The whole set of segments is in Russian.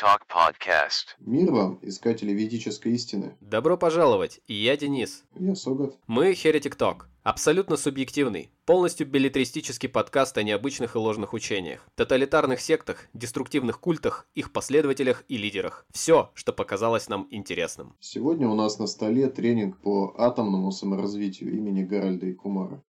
Talk Podcast. Мир вам, искатели ведической истины. Добро пожаловать, и я Денис. Я Согат. Мы Heretic Talk. Абсолютно субъективный, полностью билетристический подкаст о необычных и ложных учениях, тоталитарных сектах, деструктивных культах, их последователях и лидерах. Все, что показалось нам интересным. Сегодня у нас на столе тренинг по атомному саморазвитию имени Гарольда и Кумара.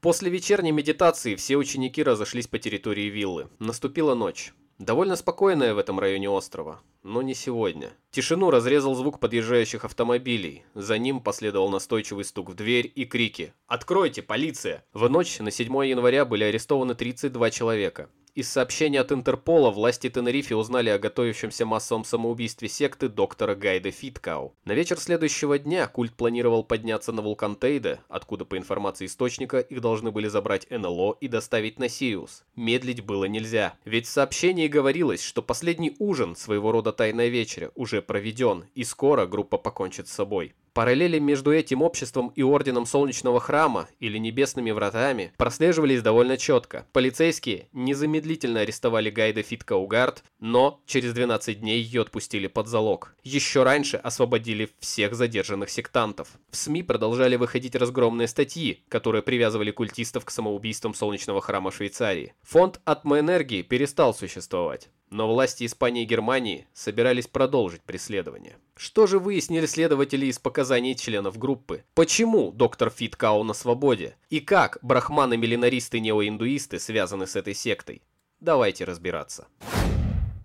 После вечерней медитации все ученики разошлись по территории виллы. Наступила ночь. Довольно спокойная в этом районе острова, но не сегодня. Тишину разрезал звук подъезжающих автомобилей. За ним последовал настойчивый стук в дверь и крики «Откройте, полиция!». В ночь на 7 января были арестованы 32 человека. Из сообщения от Интерпола власти Тенерифе узнали о готовящемся массовом самоубийстве секты доктора Гайда Фиткау. На вечер следующего дня культ планировал подняться на вулкан Тейде, откуда, по информации источника, их должны были забрать НЛО и доставить на Сириус. Медлить было нельзя, ведь в сообщении говорилось, что последний ужин, своего рода тайная вечеря, уже проведен, и скоро группа покончит с собой. Параллели между этим обществом и Орденом Солнечного Храма или Небесными Вратами прослеживались довольно четко. Полицейские незамедлительно арестовали Гайда Фиткаугард, но через 12 дней ее отпустили под залог. Еще раньше освободили всех задержанных сектантов. В СМИ продолжали выходить разгромные статьи, которые привязывали культистов к самоубийствам Солнечного Храма Швейцарии. Фонд Атмоэнергии перестал существовать. Но власти Испании и Германии собирались продолжить преследование. Что же выяснили следователи из показаний членов группы? Почему доктор Фиткау на свободе? И как брахманы-миллинаристы-неоиндуисты связаны с этой сектой? Давайте разбираться.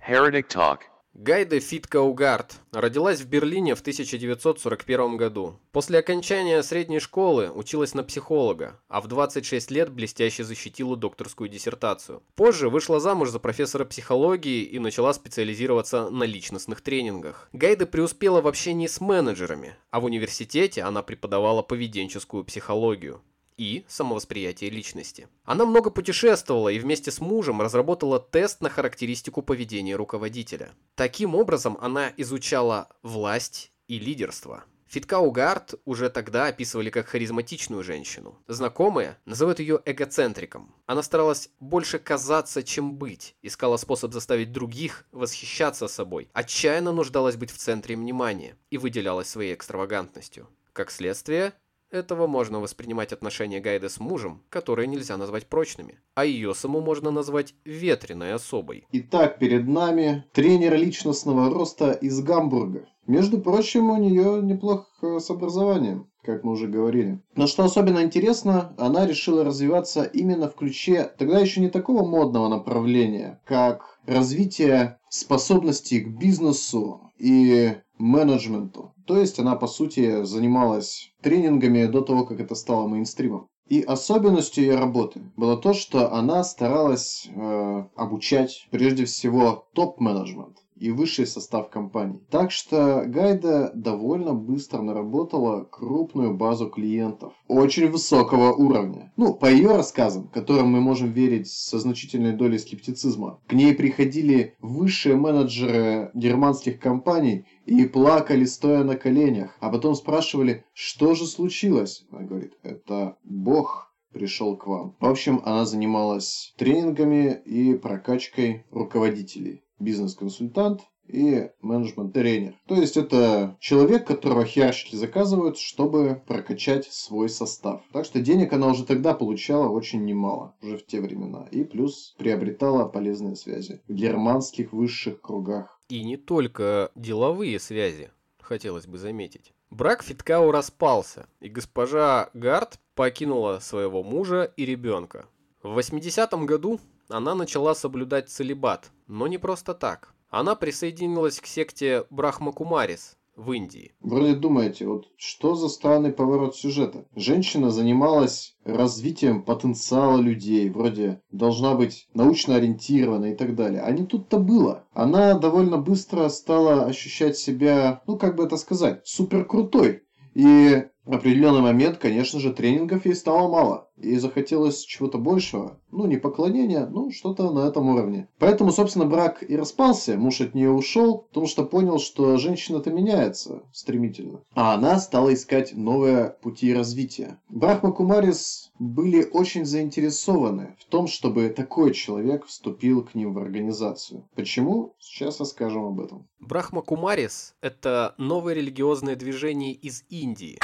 Heretic Talk. Гайда Фиткаугард родилась в Берлине в 1941 году. После окончания средней школы училась на психолога, а в 26 лет блестяще защитила докторскую диссертацию. Позже вышла замуж за профессора психологии и начала специализироваться на личностных тренингах. Гайда преуспела в общении с менеджерами, а в университете она преподавала поведенческую психологию и самовосприятие личности. Она много путешествовала и вместе с мужем разработала тест на характеристику поведения руководителя. Таким образом, она изучала власть и лидерство. Фиткаугард уже тогда описывали как харизматичную женщину. Знакомые называют ее эгоцентриком. Она старалась больше казаться, чем быть, искала способ заставить других восхищаться собой, отчаянно нуждалась быть в центре внимания и выделялась своей экстравагантностью. Как следствие, этого можно воспринимать отношения Гайда с мужем, которые нельзя назвать прочными, а ее саму можно назвать ветреной особой. Итак, перед нами тренер личностного роста из Гамбурга. Между прочим, у нее неплохо с образованием, как мы уже говорили. Но что особенно интересно, она решила развиваться именно в ключе тогда еще не такого модного направления, как развитие способностей к бизнесу и менеджменту. То есть она, по сути, занималась тренингами до того, как это стало мейнстримом. И особенностью ее работы было то, что она старалась э, обучать прежде всего топ-менеджмент и высший состав компании. Так что Гайда довольно быстро наработала крупную базу клиентов. Очень высокого уровня. Ну, по ее рассказам, которым мы можем верить со значительной долей скептицизма, к ней приходили высшие менеджеры германских компаний и плакали, стоя на коленях, а потом спрашивали, что же случилось. Она говорит, это Бог пришел к вам. В общем, она занималась тренингами и прокачкой руководителей бизнес-консультант и менеджмент-тренер. То есть это человек, которого херщики заказывают, чтобы прокачать свой состав. Так что денег она уже тогда получала очень немало, уже в те времена. И плюс приобретала полезные связи в германских высших кругах. И не только деловые связи, хотелось бы заметить. Брак Фиткау распался, и госпожа Гард покинула своего мужа и ребенка. В 80-м году она начала соблюдать целебат, но не просто так. Она присоединилась к секте Брахма Кумарис в Индии. Вроде думаете, вот что за странный поворот сюжета? Женщина занималась развитием потенциала людей, вроде должна быть научно ориентирована и так далее. А не тут-то было. Она довольно быстро стала ощущать себя, ну как бы это сказать, супер крутой. И В определенный момент, конечно же, тренингов ей стало мало. Ей захотелось чего-то большего. Ну, не поклонения, ну, что-то на этом уровне. Поэтому, собственно, брак и распался. Муж от нее ушел, потому что понял, что женщина-то меняется стремительно. А она стала искать новые пути развития. Брахма Кумарис были очень заинтересованы в том, чтобы такой человек вступил к ним в организацию. Почему? Сейчас расскажем об этом. Брахма Кумарис – это новое религиозное движение из Индии.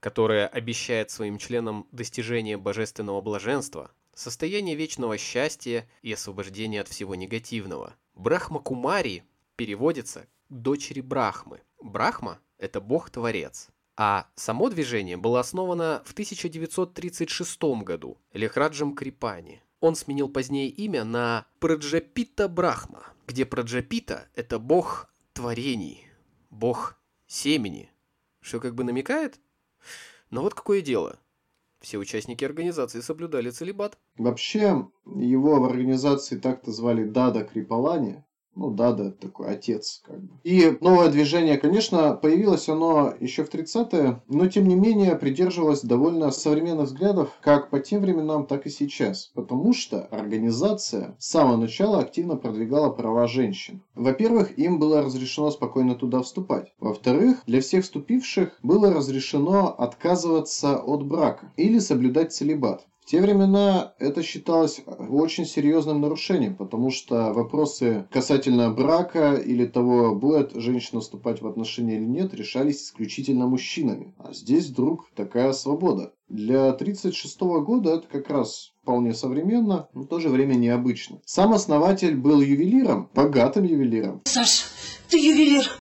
Которое обещает своим членам достижение божественного блаженства, состояние вечного счастья и освобождение от всего негативного. Брахма Кумари переводится «дочери Брахмы». Брахма – это бог-творец. А само движение было основано в 1936 году Лехраджем Крипани. Он сменил позднее имя на Праджапита Брахма, где Праджапита – это бог творений, бог семени, что как бы намекает, но вот какое дело. Все участники организации соблюдали целебат. Вообще, его в организации так-то звали Дада Крипалани, ну, Дада такой отец, как бы. И новое движение, конечно, появилось оно еще в 30-е, но тем не менее придерживалось довольно современных взглядов, как по тем временам, так и сейчас. Потому что организация с самого начала активно продвигала права женщин. Во-первых, им было разрешено спокойно туда вступать. Во-вторых, для всех вступивших было разрешено отказываться от брака или соблюдать целебат те времена это считалось очень серьезным нарушением, потому что вопросы касательно брака или того, будет женщина вступать в отношения или нет, решались исключительно мужчинами. А здесь вдруг такая свобода. Для 1936 года это как раз вполне современно, но в то же время необычно. Сам основатель был ювелиром, богатым ювелиром. Саш, ты ювелир.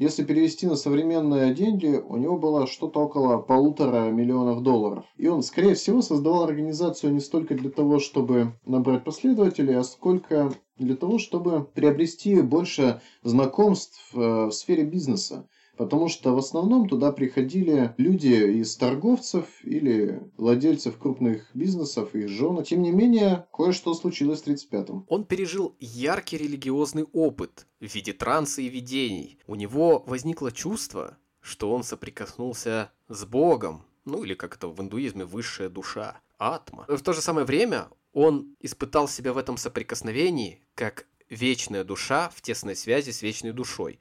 Если перевести на современные деньги, у него было что-то около полутора миллионов долларов. И он, скорее всего, создавал организацию не столько для того, чтобы набрать последователей, а сколько для того, чтобы приобрести больше знакомств э, в сфере бизнеса. Потому что в основном туда приходили люди из торговцев или владельцев крупных бизнесов их жены. Тем не менее, кое-что случилось в 35-м. Он пережил яркий религиозный опыт в виде транса и видений. У него возникло чувство, что он соприкоснулся с Богом, ну или как это в индуизме высшая душа, атма. В то же самое время он испытал себя в этом соприкосновении как вечная душа в тесной связи с вечной душой.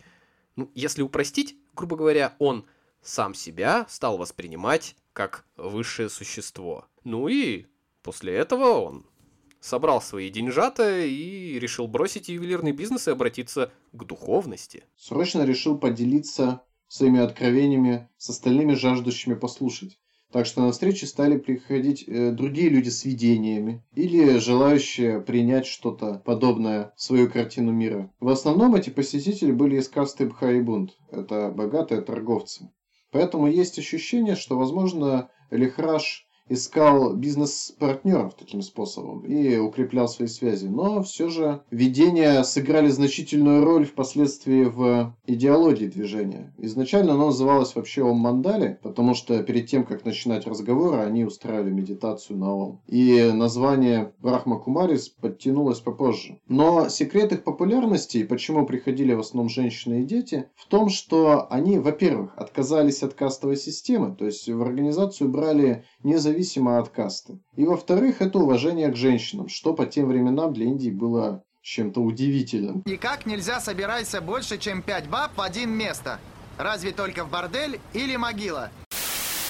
Ну, если упростить, грубо говоря, он сам себя стал воспринимать как высшее существо. Ну и после этого он собрал свои деньжата и решил бросить ювелирный бизнес и обратиться к духовности. Срочно решил поделиться своими откровениями с остальными жаждущими послушать. Так что на встречи стали приходить э, другие люди с видениями или желающие принять что-то подобное в свою картину мира. В основном эти посетители были из касты Бхаибунд. Это богатые торговцы. Поэтому есть ощущение, что, возможно, Лихраш искал бизнес-партнеров таким способом и укреплял свои связи. Но все же видения сыграли значительную роль впоследствии в идеологии движения. Изначально оно называлось вообще Ом Мандали, потому что перед тем, как начинать разговоры, они устраивали медитацию на Ом. И название Брахма Кумарис подтянулось попозже. Но секрет их популярности, почему приходили в основном женщины и дети, в том, что они, во-первых, отказались от кастовой системы, то есть в организацию брали независимо от касты. И во-вторых, это уважение к женщинам, что по тем временам для Индии было чем-то удивительным. Никак нельзя собираться больше, чем пять баб в один место. Разве только в бордель или могила.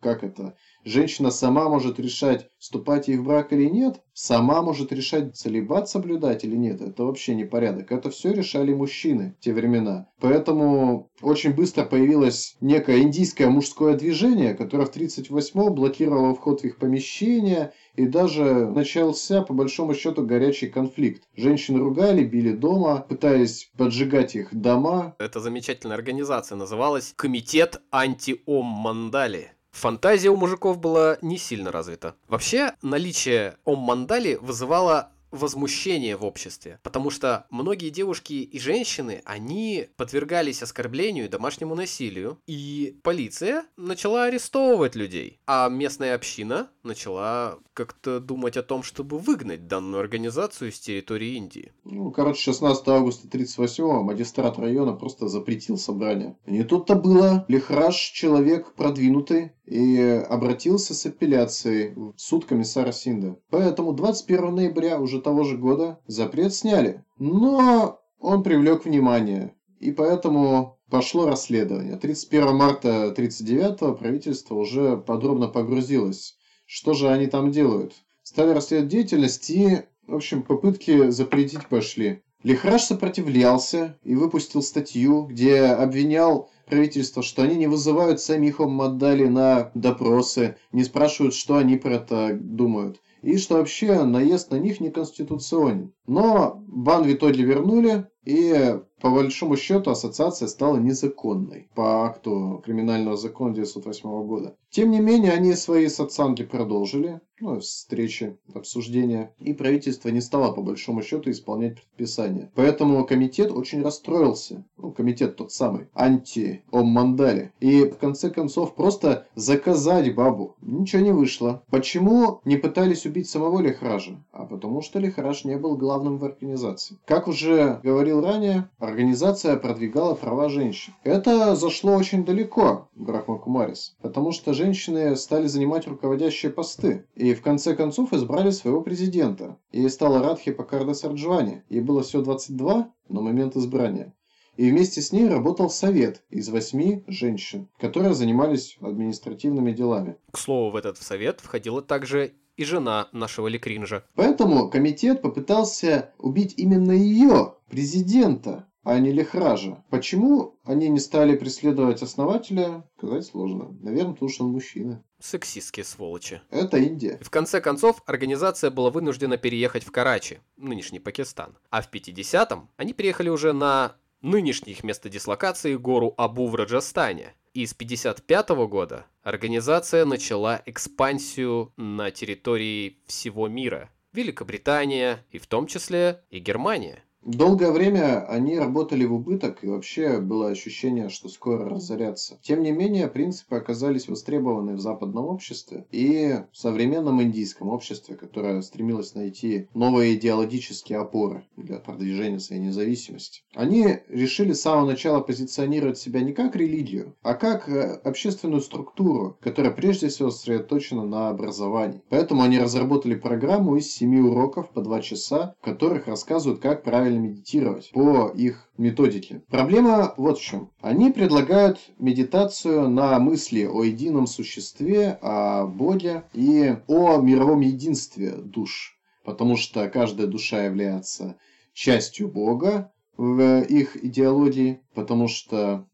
Как это? Женщина сама может решать, вступать ей в брак или нет, сама может решать, целебат соблюдать или нет. Это вообще не порядок. Это все решали мужчины в те времена. Поэтому очень быстро появилось некое индийское мужское движение, которое в 1938 блокировало вход в их помещения и даже начался, по большому счету, горячий конфликт. Женщин ругали, били дома, пытаясь поджигать их дома. Эта замечательная организация называлась Комитет Анти-Ом Мандали. Фантазия у мужиков была не сильно развита. Вообще, наличие ом-мандали вызывало возмущение в обществе, потому что многие девушки и женщины, они подвергались оскорблению и домашнему насилию, и полиция начала арестовывать людей, а местная община начала как-то думать о том, чтобы выгнать данную организацию с территории Индии. Ну, короче, 16 августа 38 магистрат района просто запретил собрание. Не тут-то было. Лихраж, человек продвинутый, и обратился с апелляцией в суд комиссара Синда. Поэтому 21 ноября уже того же года запрет сняли. Но он привлек внимание. И поэтому пошло расследование. 31 марта 1939 правительство уже подробно погрузилось. Что же они там делают? Стали расследовать деятельность и, в общем, попытки запретить пошли. Лихраж сопротивлялся и выпустил статью, где обвинял правительство, что они не вызывают самих Оммадали на допросы, не спрашивают, что они про это думают. И что вообще наезд на них неконституционен. Но бан в итоге вернули, и по большому счету ассоциация стала незаконной по акту криминального закона 1908 года. Тем не менее, они свои сатсанги продолжили, ну, встречи, обсуждения, и правительство не стало по большому счету исполнять предписания. Поэтому комитет очень расстроился, ну, комитет тот самый, анти-Ом и в конце концов просто заказать бабу. Ничего не вышло. Почему не пытались убить самого Лихража? А потому что Лихраж не был главным в организации. Как уже говорил ранее, организация продвигала права женщин. Это зашло очень далеко, Брахма Кумарис, потому что женщины стали занимать руководящие посты. И в конце концов избрали своего президента. И стала Радхи Пакарда Сарджвани. Ей было всего 22 на момент избрания. И вместе с ней работал совет из восьми женщин, которые занимались административными делами. К слову, в этот совет входила также и жена нашего Лекринжа. Поэтому комитет попытался убить именно ее, президента, а не Лехража. Почему они не стали преследовать основателя, сказать сложно. Наверное, потому что он мужчина. Сексистские сволочи. Это Индия. В конце концов, организация была вынуждена переехать в Карачи, нынешний Пакистан. А в 50-м они переехали уже на нынешнее их место дислокации гору Абу в Раджастане. И с 55 года организация начала экспансию на территории всего мира. Великобритания и в том числе и Германия. Долгое время они работали в убыток, и вообще было ощущение, что скоро разорятся. Тем не менее, принципы оказались востребованы в западном обществе и в современном индийском обществе, которое стремилось найти новые идеологические опоры для продвижения своей независимости. Они решили с самого начала позиционировать себя не как религию, а как э, общественную структуру, которая прежде всего сосредоточена на образовании. Поэтому они разработали программу из семи уроков по два часа, в которых рассказывают, как правильно правильно медитировать по их методике. Проблема вот в чем. Они предлагают медитацию на мысли о едином существе, о Боге и о мировом единстве душ. Потому что каждая душа является частью Бога в их идеологии, потому что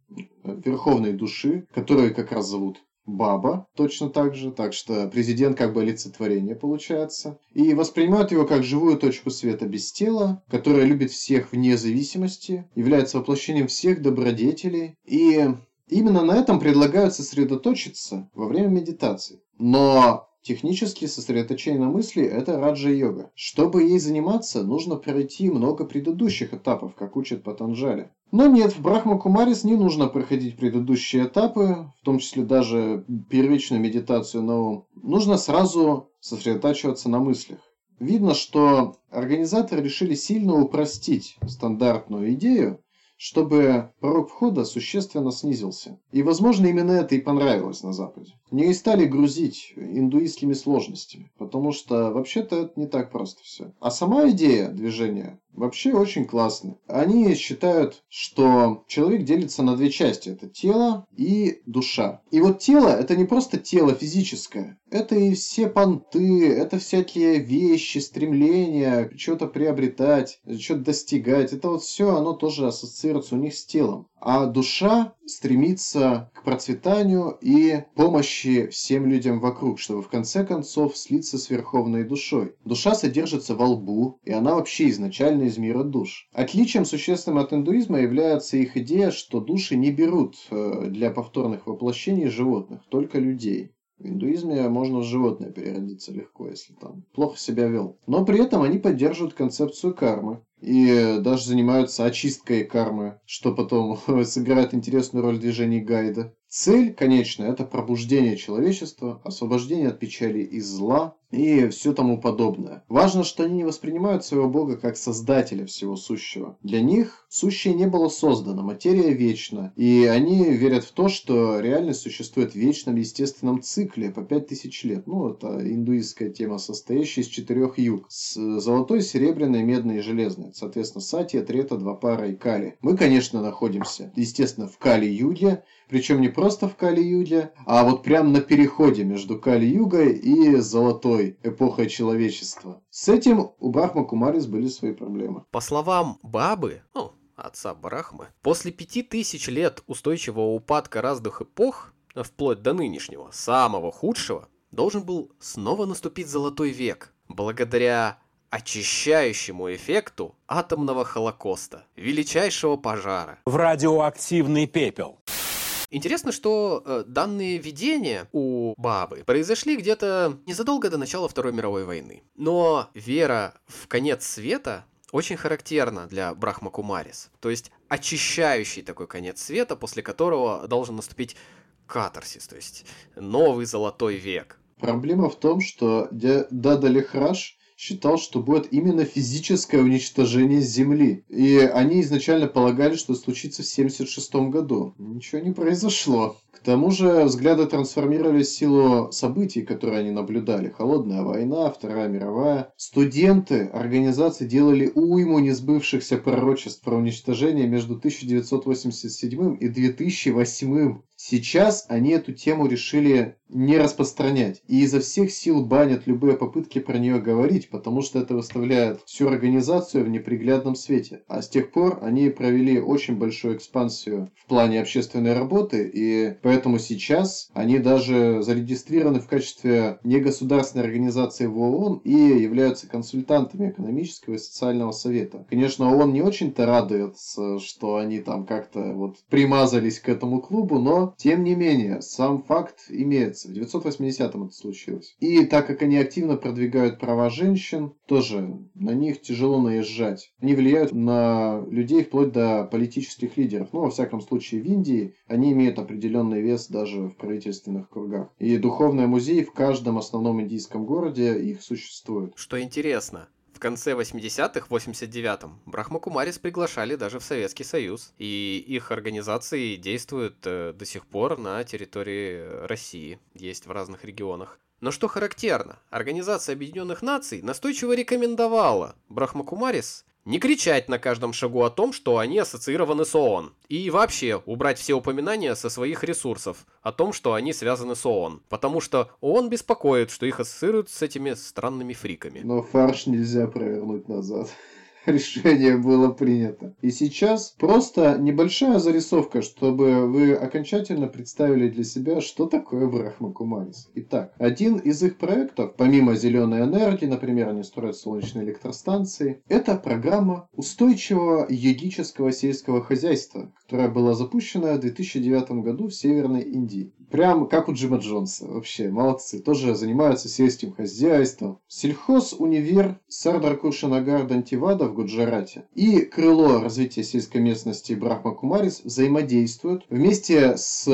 верховной души, которые как раз зовут Баба точно так же, так что президент как бы олицетворение получается. И воспринимают его как живую точку света без тела, которая любит всех вне зависимости, является воплощением всех добродетелей. И именно на этом предлагают сосредоточиться во время медитации. Но Технически сосредоточение на мысли – это раджа-йога. Чтобы ей заниматься, нужно пройти много предыдущих этапов, как учат Патанджали. Но нет, в Брахма Кумарис не нужно проходить предыдущие этапы, в том числе даже первичную медитацию на ум. Нужно сразу сосредотачиваться на мыслях. Видно, что организаторы решили сильно упростить стандартную идею, чтобы порог входа существенно снизился. И, возможно, именно это и понравилось на Западе. Не стали грузить индуистскими сложностями, потому что вообще-то это не так просто все. А сама идея движения вообще очень классная. Они считают, что человек делится на две части. Это тело и душа. И вот тело – это не просто тело физическое. Это и все понты, это всякие вещи, стремления, что-то приобретать, что-то достигать. Это вот все, оно тоже ассоциируется у них с телом а душа стремится к процветанию и помощи всем людям вокруг, чтобы в конце концов слиться с верховной душой. Душа содержится во лбу, и она вообще изначально из мира душ. Отличием существенным от индуизма является их идея, что души не берут э, для повторных воплощений животных, только людей. В индуизме можно в животное переродиться легко, если там плохо себя вел. Но при этом они поддерживают концепцию кармы и даже занимаются очисткой кармы, что потом сыграет интересную роль в движении гайда. Цель, конечно, это пробуждение человечества, освобождение от печали и зла и все тому подобное. Важно, что они не воспринимают своего бога как создателя всего сущего. Для них сущее не было создано, материя вечна, и они верят в то, что реальность существует в вечном естественном цикле по 5000 лет. Ну, это индуистская тема, состоящая из четырех юг. С золотой, серебряной, медной и железной. Соответственно, Сати, Трета, Двапара и Кали. Мы, конечно, находимся, естественно, в Кали-юге, причем не просто в Кали-Юге, а вот прямо на переходе между Кали-Югой и Золотой эпохой человечества. С этим у Брахма Кумарис были свои проблемы. По словам Бабы, ну, отца Брахмы, после пяти тысяч лет устойчивого упадка разных эпох, вплоть до нынешнего, самого худшего, должен был снова наступить Золотой век, благодаря очищающему эффекту атомного холокоста, величайшего пожара. В радиоактивный пепел. Интересно, что э, данные видения у Бабы произошли где-то незадолго до начала Второй мировой войны. Но вера в конец света очень характерна для Брахма Кумарис. То есть очищающий такой конец света, после которого должен наступить катарсис, то есть новый золотой век. Проблема в том, что Дада Лихраш считал, что будет именно физическое уничтожение Земли. И они изначально полагали, что случится в 1976 году. Ничего не произошло. К тому же взгляды трансформировались в силу событий, которые они наблюдали. Холодная война, Вторая мировая. Студенты организации делали уйму несбывшихся пророчеств про уничтожение между 1987 и 2008. Сейчас они эту тему решили не распространять. И изо всех сил банят любые попытки про нее говорить, потому что это выставляет всю организацию в неприглядном свете. А с тех пор они провели очень большую экспансию в плане общественной работы, и поэтому сейчас они даже зарегистрированы в качестве негосударственной организации в ООН и являются консультантами экономического и социального совета. Конечно, ООН не очень-то радуется, что они там как-то вот примазались к этому клубу, но тем не менее, сам факт имеется. В 980-м это случилось. И так как они активно продвигают права женщин, тоже на них тяжело наезжать. Они влияют на людей вплоть до политических лидеров. Ну, во всяком случае, в Индии они имеют определенный вес даже в правительственных кругах. И духовный музей в каждом основном индийском городе их существует. Что интересно, в конце 80-х, в 89-м, Брахмакумарис приглашали даже в Советский Союз, и их организации действуют э, до сих пор на территории России, есть в разных регионах. Но что характерно, Организация Объединенных Наций настойчиво рекомендовала Брахмакумарис не кричать на каждом шагу о том, что они ассоциированы с ООН. И вообще убрать все упоминания со своих ресурсов о том, что они связаны с ООН. Потому что ООН беспокоит, что их ассоциируют с этими странными фриками. Но фарш нельзя провернуть назад. решение было принято. И сейчас просто небольшая зарисовка, чтобы вы окончательно представили для себя, что такое Брахма Кумарис. Итак, один из их проектов, помимо зеленой энергии, например, они строят солнечные электростанции, это программа устойчивого йогического сельского хозяйства, которая была запущена в 2009 году в Северной Индии. Прям как у Джима Джонса. Вообще, молодцы. Тоже занимаются сельским хозяйством. Сельхоз-универ Сардар Куршанагар Дантивада Гуджарате и крыло развития сельской местности Брахма Кумарис взаимодействуют вместе с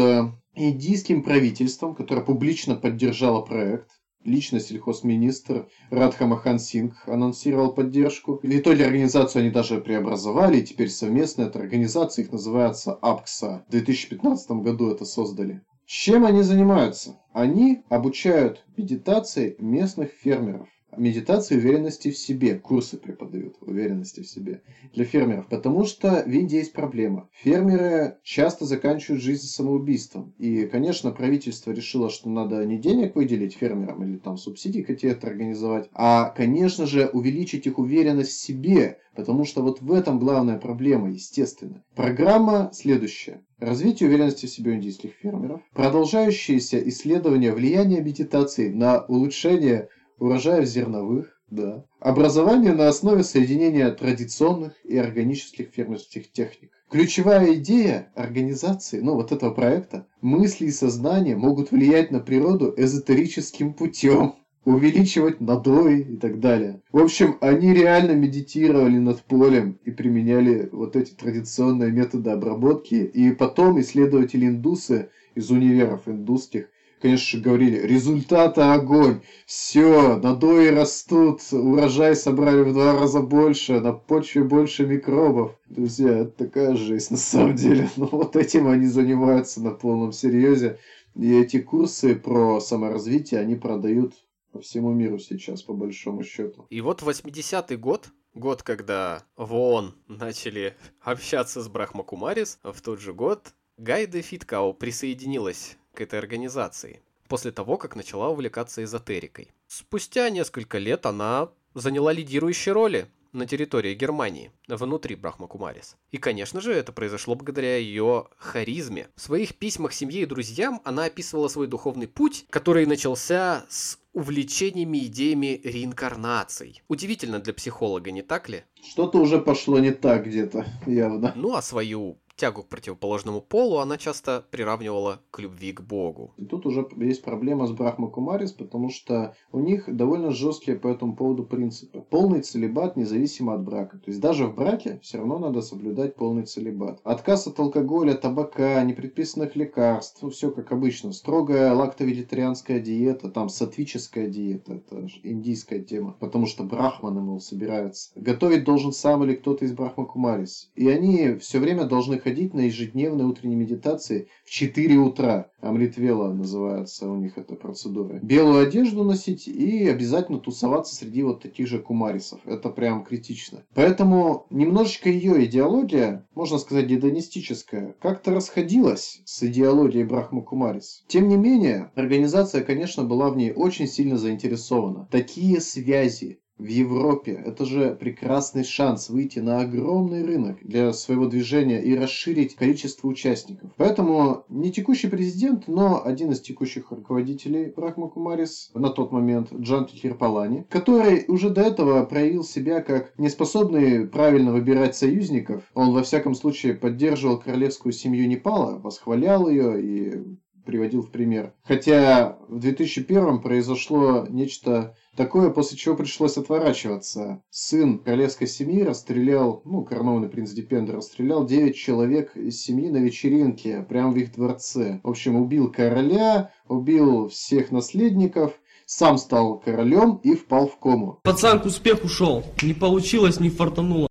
индийским правительством, которое публично поддержало проект. Лично сельхозминистр Радха Махан Сингх анонсировал поддержку. И то ли организацию они даже преобразовали, и теперь совместно эта организация, их называется АПКСА. В 2015 году это создали. Чем они занимаются? Они обучают медитации местных фермеров медитации уверенности в себе. Курсы преподают уверенности в себе для фермеров. Потому что в Индии есть проблема. Фермеры часто заканчивают жизнь самоубийством. И, конечно, правительство решило, что надо не денег выделить фермерам или там субсидии какие-то организовать, а, конечно же, увеличить их уверенность в себе. Потому что вот в этом главная проблема, естественно. Программа следующая. Развитие уверенности в себе индийских фермеров. Продолжающиеся исследования влияния медитации на улучшение урожаев зерновых, да. Образование на основе соединения традиционных и органических фермерских техник. Ключевая идея организации, ну вот этого проекта, мысли и сознание могут влиять на природу эзотерическим путем увеличивать надой и так далее. В общем, они реально медитировали над полем и применяли вот эти традиционные методы обработки. И потом исследователи-индусы из универов индусских конечно говорили, результаты огонь, все, надои растут, урожай собрали в два раза больше, на почве больше микробов. Друзья, это такая жесть на самом деле. Но вот этим они занимаются на полном серьезе. И эти курсы про саморазвитие они продают по всему миру сейчас, по большому счету. И вот 80-й год, год, когда в ООН начали общаться с Брахмакумарис, в тот же год Гайде Фиткау присоединилась к этой организации после того, как начала увлекаться эзотерикой. Спустя несколько лет она заняла лидирующие роли на территории Германии, внутри Брахмакумарис. И, конечно же, это произошло благодаря ее харизме. В своих письмах семье и друзьям она описывала свой духовный путь, который начался с увлечениями идеями реинкарнаций. Удивительно для психолога, не так ли? Что-то уже пошло не так где-то, явно. Ну а свою тягу к противоположному полу она часто приравнивала к любви к Богу. И тут уже есть проблема с Брахма Кумарис, потому что у них довольно жесткие по этому поводу принципы. Полный целебат независимо от брака. То есть даже в браке все равно надо соблюдать полный целебат. Отказ от алкоголя, табака, непредписанных лекарств, ну все как обычно. Строгая лактовегетарианская диета, там сатвическая диета, это индийская тема. Потому что брахманы, мол, собираются. Готовить должен сам или кто-то из Брахма Кумарис. И они все время должны ходить на ежедневной утренней медитации в 4 утра. Амритвела называется у них эта процедура. Белую одежду носить и обязательно тусоваться среди вот таких же кумарисов. Это прям критично. Поэтому немножечко ее идеология, можно сказать, гедонистическая, как-то расходилась с идеологией Брахма Кумарис. Тем не менее, организация, конечно, была в ней очень сильно заинтересована. Такие связи, в Европе. Это же прекрасный шанс выйти на огромный рынок для своего движения и расширить количество участников. Поэтому не текущий президент, но один из текущих руководителей Брахма Кумарис на тот момент, Джанти Кирпалани, который уже до этого проявил себя как неспособный правильно выбирать союзников. Он во всяком случае поддерживал королевскую семью Непала, восхвалял ее и приводил в пример. Хотя в 2001 произошло нечто Такое, после чего пришлось отворачиваться. Сын королевской семьи расстрелял, ну, коронованный принц Дипендер расстрелял 9 человек из семьи на вечеринке, прямо в их дворце. В общем, убил короля, убил всех наследников, сам стал королем и впал в кому. Пацан к успеху шел, не получилось, не фартануло.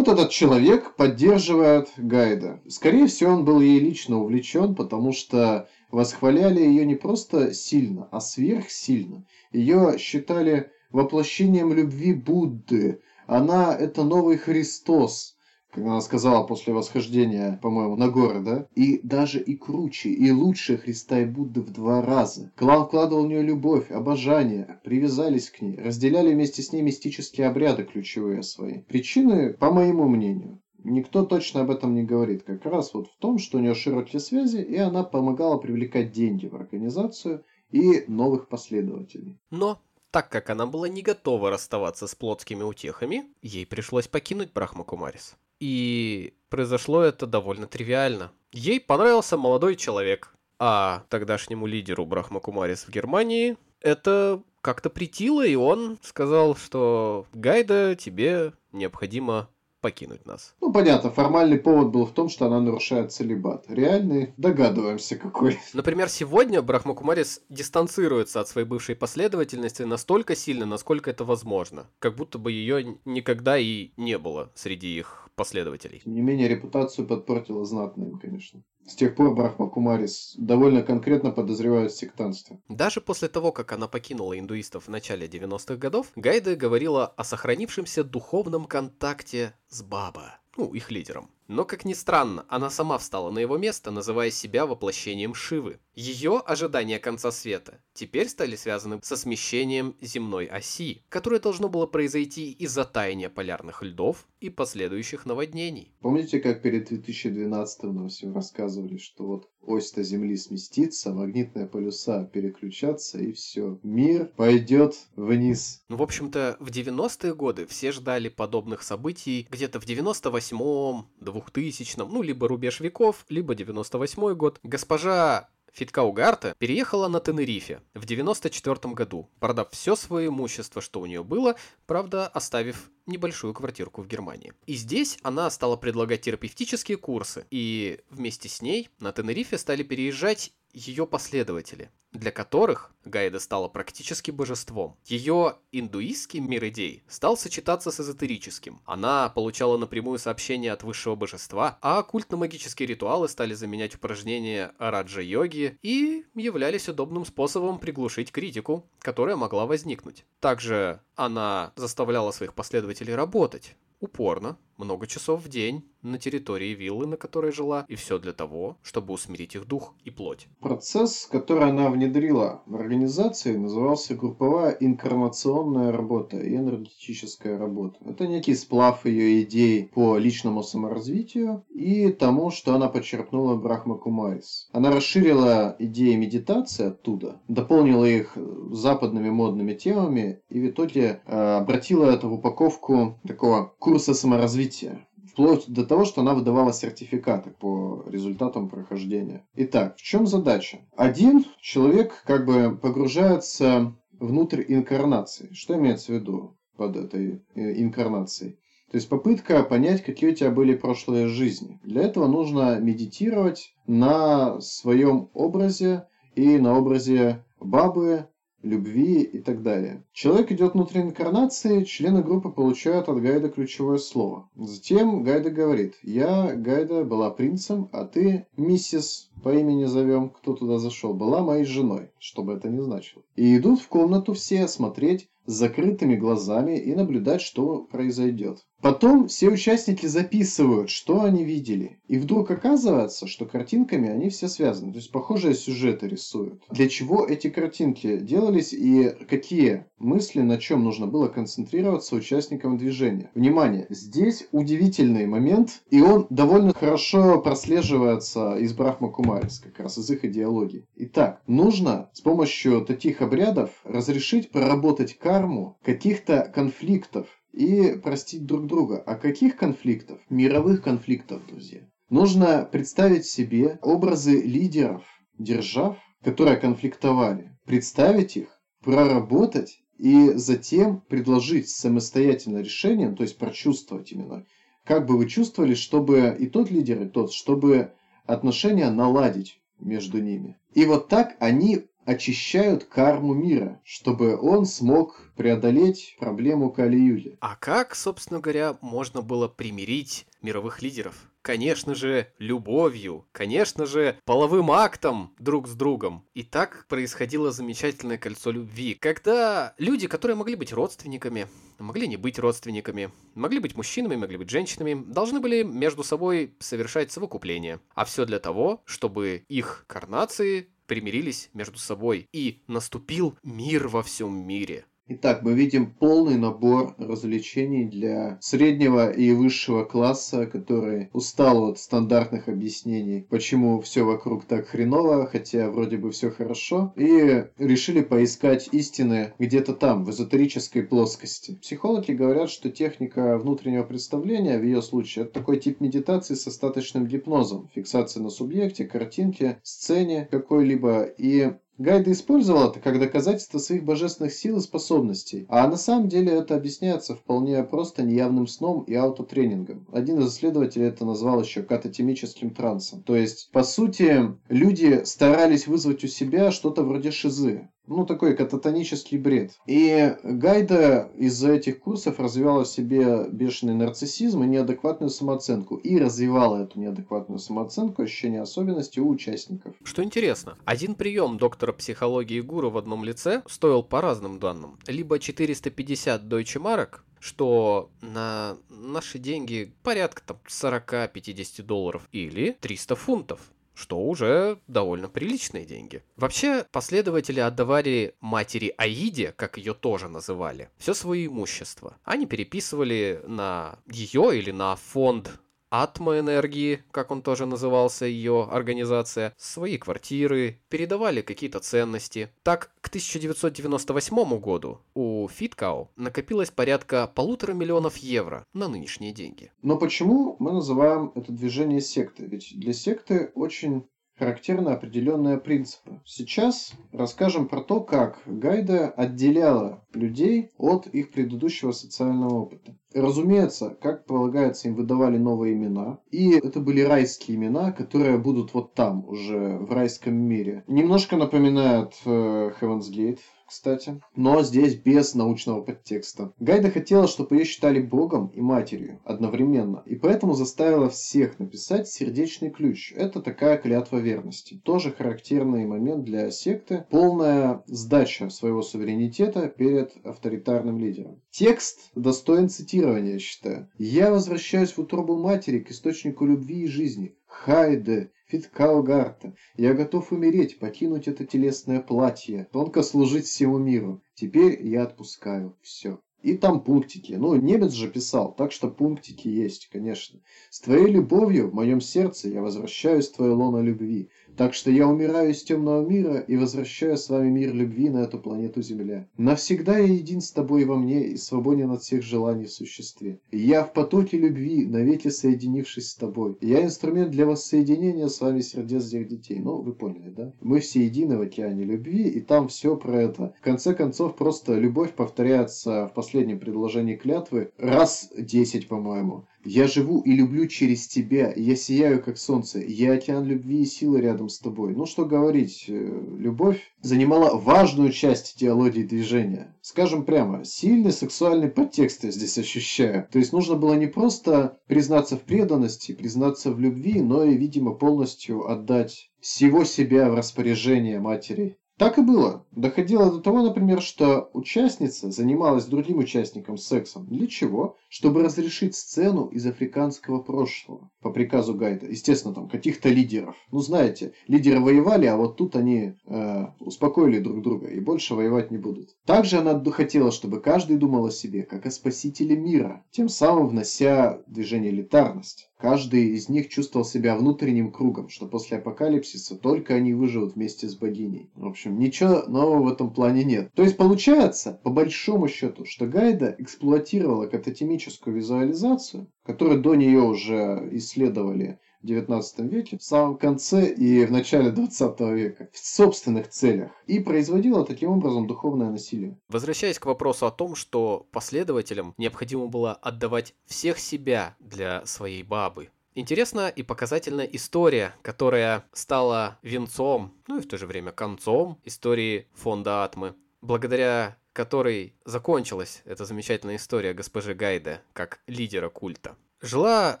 Вот этот человек поддерживает Гайда. Скорее всего, он был ей лично увлечен, потому что восхваляли ее не просто сильно, а сверхсильно. Ее считали воплощением любви Будды. Она – это новый Христос, как она сказала после восхождения, по-моему, на горы, да? И даже и круче, и лучше Христа и Будды в два раза. Клан вкладывал в нее любовь, обожание, привязались к ней, разделяли вместе с ней мистические обряды ключевые свои. Причины, по моему мнению, Никто точно об этом не говорит. Как раз вот в том, что у нее широкие связи, и она помогала привлекать деньги в организацию и новых последователей. Но, так как она была не готова расставаться с плотскими утехами, ей пришлось покинуть Брахма Кумарис. И произошло это довольно тривиально. Ей понравился молодой человек, а тогдашнему лидеру Брахма Кумарис в Германии это как-то притило, и он сказал, что Гайда, тебе необходимо покинуть нас. Ну, понятно, формальный повод был в том, что она нарушает целебат. Реальный, догадываемся какой. Например, сегодня Брахмакумарис дистанцируется от своей бывшей последовательности настолько сильно, насколько это возможно. Как будто бы ее никогда и не было среди их последователей. Тем не менее, репутацию подпортила знатно им, конечно. С тех пор Брахма Кумарис довольно конкретно подозревают в сектантстве. Даже после того, как она покинула индуистов в начале 90-х годов, Гайда говорила о сохранившемся духовном контакте с Баба, ну, их лидером. Но, как ни странно, она сама встала на его место, называя себя воплощением Шивы. Ее ожидания конца света теперь стали связаны со смещением земной оси, которое должно было произойти из-за таяния полярных льдов и последующих наводнений. Помните, как перед 2012 нам всем рассказывали, что вот ось-то Земли сместится, магнитные полюса переключаться, и все. Мир пойдет вниз. Ну, в общем-то, в 90-е годы все ждали подобных событий где-то в 98-м, 2000-м, ну, либо рубеж веков, либо 98-й год. Госпожа Фитка Угарта переехала на Тенерифе в 94 году, продав все свое имущество, что у нее было, правда, оставив небольшую квартирку в Германии. И здесь она стала предлагать терапевтические курсы, и вместе с ней на Тенерифе стали переезжать ее последователи, для которых Гайда стала практически божеством. Ее индуистский мир идей стал сочетаться с эзотерическим. Она получала напрямую сообщения от высшего божества, а оккультно-магические ритуалы стали заменять упражнения раджа-йоги и являлись удобным способом приглушить критику, которая могла возникнуть. Также она заставляла своих последователей работать, упорно, много часов в день на территории виллы, на которой жила, и все для того, чтобы усмирить их дух и плоть. Процесс, который она внедрила в организации, назывался групповая инкарнационная работа и энергетическая работа. Это некий сплав ее идей по личному саморазвитию и тому, что она почерпнула Брахма Кумарис. Она расширила идеи медитации оттуда, дополнила их западными модными темами и в итоге э, обратила это в упаковку такого курса саморазвития развития. Вплоть до того, что она выдавала сертификаты по результатам прохождения. Итак, в чем задача? Один человек как бы погружается внутрь инкарнации. Что имеется в виду под этой э, инкарнацией? То есть попытка понять, какие у тебя были прошлые жизни. Для этого нужно медитировать на своем образе и на образе бабы, любви и так далее. Человек идет внутрь инкарнации, члены группы получают от Гайда ключевое слово. Затем Гайда говорит, я, Гайда, была принцем, а ты, миссис, по имени зовем, кто туда зашел, была моей женой, что бы это ни значило. И идут в комнату все смотреть с закрытыми глазами и наблюдать, что произойдет. Потом все участники записывают, что они видели. И вдруг оказывается, что картинками они все связаны. То есть похожие сюжеты рисуют. Для чего эти картинки делались и какие мысли, на чем нужно было концентрироваться участникам движения. Внимание, здесь удивительный момент, и он довольно хорошо прослеживается из Брахма Кумарис, как раз из их идеологии. Итак, нужно с помощью таких обрядов разрешить проработать карму каких-то конфликтов, и простить друг друга. А каких конфликтов? Мировых конфликтов, друзья. Нужно представить себе образы лидеров держав, которые конфликтовали, представить их, проработать и затем предложить самостоятельное решение, то есть прочувствовать именно, как бы вы чувствовали, чтобы и тот лидер, и тот, чтобы отношения наладить между ними. И вот так они очищают карму мира, чтобы он смог преодолеть проблему Кали-Юли. А как, собственно говоря, можно было примирить мировых лидеров? Конечно же, любовью, конечно же, половым актом друг с другом. И так происходило замечательное кольцо любви, когда люди, которые могли быть родственниками, могли не быть родственниками, могли быть мужчинами, могли быть женщинами, должны были между собой совершать совокупление. А все для того, чтобы их карнации примирились между собой, и наступил мир во всем мире. Итак, мы видим полный набор развлечений для среднего и высшего класса, который устал от стандартных объяснений, почему все вокруг так хреново, хотя вроде бы все хорошо, и решили поискать истины где-то там, в эзотерической плоскости. Психологи говорят, что техника внутреннего представления в ее случае это такой тип медитации с остаточным гипнозом, фиксация на субъекте, картинке, сцене какой-либо, и Гайда использовал это как доказательство своих божественных сил и способностей. А на самом деле это объясняется вполне просто неявным сном и аутотренингом. Один из исследователей это назвал еще кататемическим трансом. То есть, по сути, люди старались вызвать у себя что-то вроде шизы ну, такой кататонический бред. И Гайда из-за этих курсов развивала в себе бешеный нарциссизм и неадекватную самооценку. И развивала эту неадекватную самооценку, ощущение особенности у участников. Что интересно, один прием доктора психологии Гуру в одном лице стоил по разным данным. Либо 450 Deutsche Mark, что на наши деньги порядка там 40-50 долларов, или 300 фунтов что уже довольно приличные деньги. Вообще, последователи отдавали матери Аиде, как ее тоже называли, все свое имущество. Они переписывали на ее или на фонд атмоэнергии, как он тоже назывался, ее организация, свои квартиры, передавали какие-то ценности. Так, к 1998 году у Фиткау накопилось порядка полутора миллионов евро на нынешние деньги. Но почему мы называем это движение сектой? Ведь для секты очень характерны определенные принципы. Сейчас расскажем про то, как Гайда отделяла людей от их предыдущего социального опыта. Разумеется, как полагается, им выдавали новые имена. И это были райские имена, которые будут вот там, уже в райском мире. Немножко напоминают э, Heaven's Gate, кстати, но здесь без научного подтекста. Гайда хотела, чтобы ее считали богом и матерью одновременно, и поэтому заставила всех написать сердечный ключ. Это такая клятва верности. Тоже характерный момент для секты. Полная сдача своего суверенитета перед авторитарным лидером. Текст достоин цитирования, я считаю. «Я возвращаюсь в утробу матери к источнику любви и жизни. Хайде, Фиткаугарта, я готов умереть, покинуть это телесное платье, тонко служить всему миру. Теперь я отпускаю все. И там пунктики. Ну, немец же писал, так что пунктики есть, конечно. С твоей любовью в моем сердце я возвращаюсь в твое лоно любви. Так что я умираю из темного мира и возвращаю с вами мир любви на эту планету Земля. Навсегда я един с тобой во мне и свободен от всех желаний в существе. Я в потоке любви, навеки соединившись с тобой. Я инструмент для воссоединения с вами сердец всех детей. Ну, вы поняли, да? Мы все едины в океане любви, и там все про это. В конце концов, просто любовь повторяется в последнем предложении клятвы раз десять, по-моему. Я живу и люблю через тебя, я сияю как солнце, я океан любви и силы рядом с тобой. Ну что говорить, э, любовь занимала важную часть теологии движения. Скажем прямо, сильный сексуальный подтекст я здесь ощущаю. То есть нужно было не просто признаться в преданности, признаться в любви, но и, видимо, полностью отдать всего себя в распоряжение матери так и было. Доходило до того, например, что участница занималась другим участником сексом. Для чего? Чтобы разрешить сцену из африканского прошлого. По приказу Гайда. Естественно, там каких-то лидеров. Ну, знаете, лидеры воевали, а вот тут они э, успокоили друг друга и больше воевать не будут. Также она хотела, чтобы каждый думал о себе, как о спасителе мира, тем самым внося движение элитарность. Каждый из них чувствовал себя внутренним кругом, что после апокалипсиса только они выживут вместе с богиней. В общем, ничего нового в этом плане нет. То есть получается, по большому счету, что Гайда эксплуатировала кататемическую визуализацию, которую до нее уже исследовали 19 веке, в самом конце и в начале 20 века, в собственных целях, и производила таким образом духовное насилие. Возвращаясь к вопросу о том, что последователям необходимо было отдавать всех себя для своей бабы, Интересна и показательная история, которая стала венцом, ну и в то же время концом истории фонда Атмы, благодаря которой закончилась эта замечательная история госпожи Гайде как лидера культа. Жила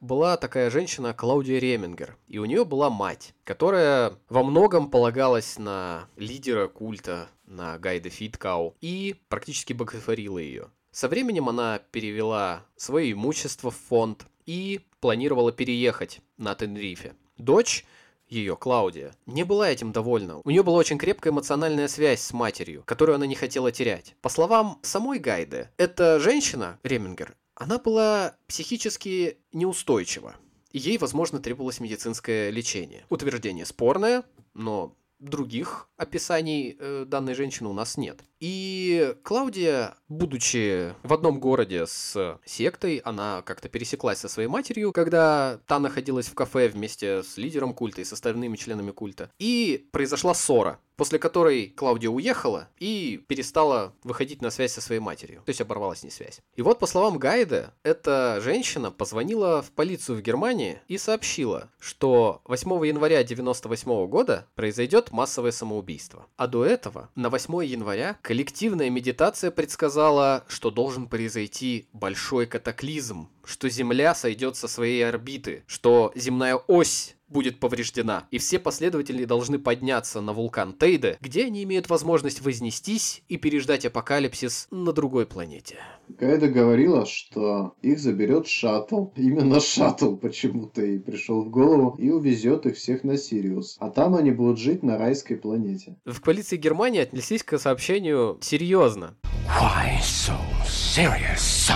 была такая женщина Клаудия Ремингер, и у нее была мать, которая во многом полагалась на лидера культа, на Гайда Фиткау, и практически боготворила ее. Со временем она перевела свое имущество в фонд и планировала переехать на Тенрифе. Дочь ее, Клаудия, не была этим довольна. У нее была очень крепкая эмоциональная связь с матерью, которую она не хотела терять. По словам самой Гайды, эта женщина, Ремингер, она была психически неустойчива. И ей, возможно, требовалось медицинское лечение. Утверждение спорное, но других описаний э, данной женщины у нас нет. И Клаудия, будучи в одном городе с сектой, она как-то пересеклась со своей матерью, когда та находилась в кафе вместе с лидером культа и с остальными членами культа. И произошла ссора после которой Клаудия уехала и перестала выходить на связь со своей матерью. То есть оборвалась не связь. И вот, по словам Гайда, эта женщина позвонила в полицию в Германии и сообщила, что 8 января 1998 года произойдет массовое самоубийство. А до этого, на 8 января, коллективная медитация предсказала, что должен произойти большой катаклизм, что Земля сойдет со своей орбиты, что земная ось будет повреждена, и все последователи должны подняться на вулкан Тейде, где они имеют возможность вознестись и переждать апокалипсис на другой планете. Гайда говорила, что их заберет шаттл. Именно шаттл почему-то и пришел в голову и увезет их всех на Сириус. А там они будут жить на райской планете. В полиции Германии отнеслись к сообщению серьезно. Why so serious?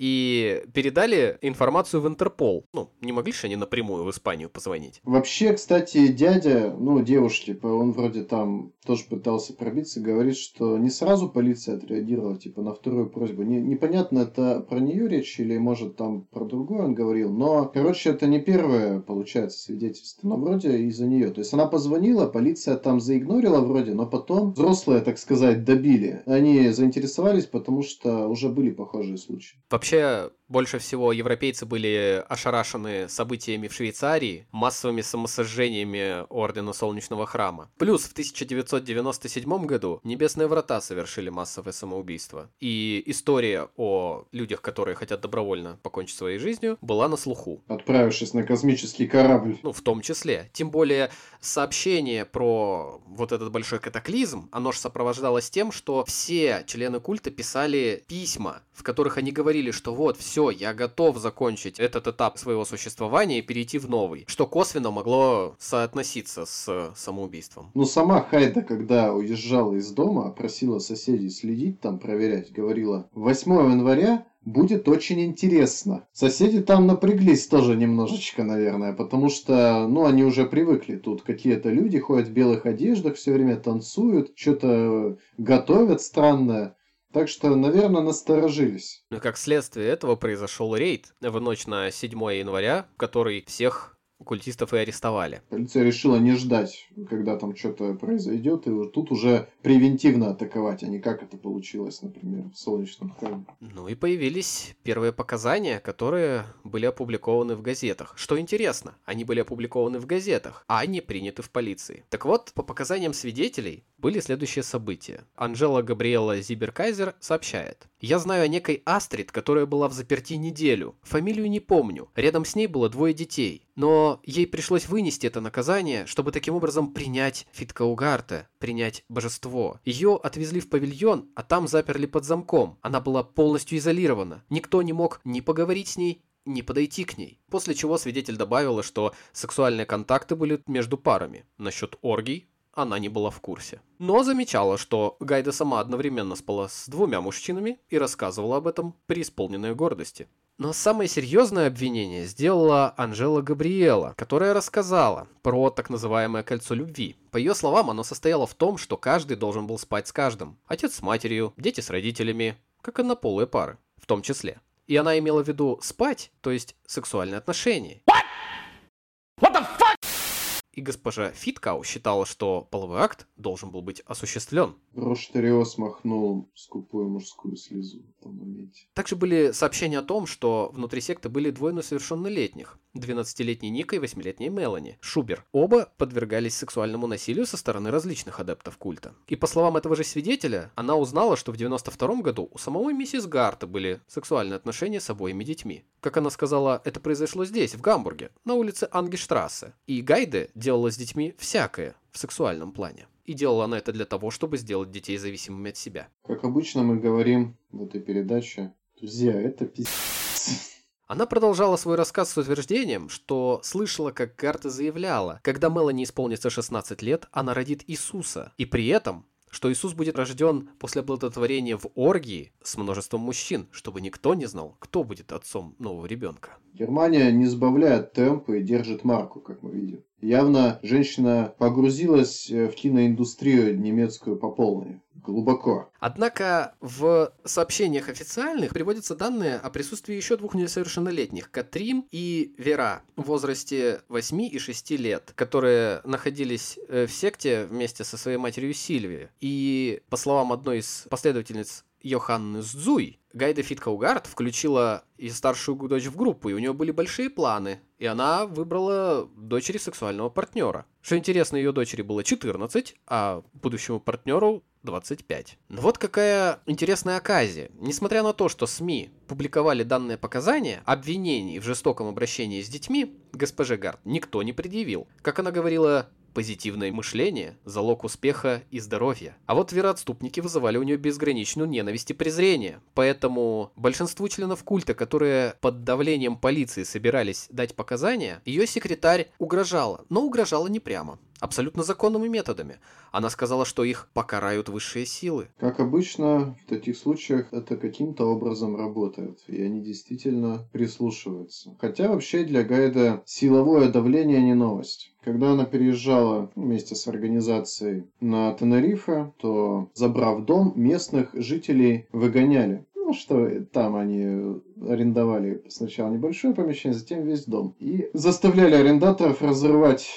И передали информацию в Интерпол. Ну, не могли же они напрямую в Испанию позвонить. Вообще, кстати, дядя, ну, девушки, он вроде там тоже пытался пробиться, говорит, что не сразу полиция отреагировала, типа, на вторую просьбу. Не, непонятно, это про нее речь или, может, там про другую он говорил, но, короче, это не первое, получается, свидетельство, но вроде из-за нее. То есть она позвонила, полиция там заигнорила вроде, но потом взрослые, так сказать, добили. Они заинтересовались, потому что уже были похожие случаи. Вообще, deixa больше всего европейцы были ошарашены событиями в Швейцарии, массовыми самосожжениями Ордена Солнечного Храма. Плюс в 1997 году Небесные Врата совершили массовое самоубийство. И история о людях, которые хотят добровольно покончить своей жизнью, была на слуху. Отправившись на космический корабль. Ну, в том числе. Тем более, сообщение про вот этот большой катаклизм, оно же сопровождалось тем, что все члены культа писали письма, в которых они говорили, что вот, все, я готов закончить этот этап своего существования и перейти в новый, что косвенно могло соотноситься с самоубийством. Ну, сама Хайда, когда уезжала из дома, просила соседей следить там, проверять, говорила, 8 января будет очень интересно. Соседи там напряглись тоже немножечко, наверное, потому что, ну, они уже привыкли. Тут какие-то люди ходят в белых одеждах, все время танцуют, что-то готовят странное. Так что, наверное, насторожились. Ну, как следствие этого произошел рейд в ночь на 7 января, который всех культистов и арестовали. Полиция решила не ждать, когда там что-то произойдет, и тут уже превентивно атаковать, а не как это получилось, например, в Солнечном храме. Ну и появились первые показания, которые были опубликованы в газетах. Что интересно, они были опубликованы в газетах, а не приняты в полиции. Так вот, по показаниям свидетелей были следующие события. Анжела Габриэла Зиберкайзер сообщает. «Я знаю о некой Астрид, которая была в заперти неделю. Фамилию не помню. Рядом с ней было двое детей. Но ей пришлось вынести это наказание, чтобы таким образом принять Фиткаугарта, принять божество. Ее отвезли в павильон, а там заперли под замком. Она была полностью изолирована. Никто не мог ни поговорить с ней, не подойти к ней. После чего свидетель добавила, что сексуальные контакты были между парами. Насчет оргий она не была в курсе. Но замечала, что Гайда сама одновременно спала с двумя мужчинами и рассказывала об этом при исполненной гордости. Но самое серьезное обвинение сделала Анжела Габриэла, которая рассказала про так называемое кольцо любви. По ее словам, оно состояло в том, что каждый должен был спать с каждым. Отец с матерью, дети с родителями, как однополые пары, в том числе. И она имела в виду спать, то есть сексуальные отношения. What? И госпожа Фиткау считала, что половой акт должен был быть осуществлен. Роштарио смахнул скупую мужскую слезу в том моменте. Также были сообщения о том, что внутри секты были двое несовершеннолетних. 12-летний Ника и 8-летняя Мелани, Шубер. Оба подвергались сексуальному насилию со стороны различных адептов культа. И по словам этого же свидетеля, она узнала, что в 92 году у самого миссис Гарта были сексуальные отношения с обоими детьми. Как она сказала, это произошло здесь, в Гамбурге, на улице Ангештрассе. И Гайде делала с детьми всякое в сексуальном плане. И делала она это для того, чтобы сделать детей зависимыми от себя. Как обычно мы говорим в этой передаче, друзья, это пиздец. Она продолжала свой рассказ с утверждением, что слышала, как Гарта заявляла, когда Мелани исполнится 16 лет, она родит Иисуса. И при этом что Иисус будет рожден после оплодотворения в оргии с множеством мужчин, чтобы никто не знал, кто будет отцом нового ребенка. Германия не сбавляет темпы и держит марку, как мы видим. Явно женщина погрузилась в киноиндустрию немецкую по полной глубоко. Однако в сообщениях официальных приводятся данные о присутствии еще двух несовершеннолетних, Катрин и Вера, в возрасте 8 и 6 лет, которые находились э, в секте вместе со своей матерью Сильви. И, по словам одной из последовательниц Йоханны Сдзуй, Гайда Фиткаугард включила и старшую дочь в группу, и у нее были большие планы, и она выбрала дочери сексуального партнера. Что интересно, ее дочери было 14, а будущему партнеру 25. Но вот какая интересная оказия. Несмотря на то, что СМИ публиковали данные показания, обвинений в жестоком обращении с детьми госпоже Гард никто не предъявил. Как она говорила, Позитивное мышление – залог успеха и здоровья. А вот вероотступники вызывали у нее безграничную ненависть и презрение. Поэтому большинству членов культа, которые под давлением полиции собирались дать показания, ее секретарь угрожала, но угрожала не прямо. Абсолютно законными методами. Она сказала, что их покарают высшие силы. Как обычно, в таких случаях это каким-то образом работает, и они действительно прислушиваются. Хотя вообще для Гайда силовое давление не новость. Когда она переезжала вместе с организацией на Тенерифе, то, забрав дом, местных жителей выгоняли. Ну, что там они арендовали сначала небольшое помещение, затем весь дом. И заставляли арендаторов разрывать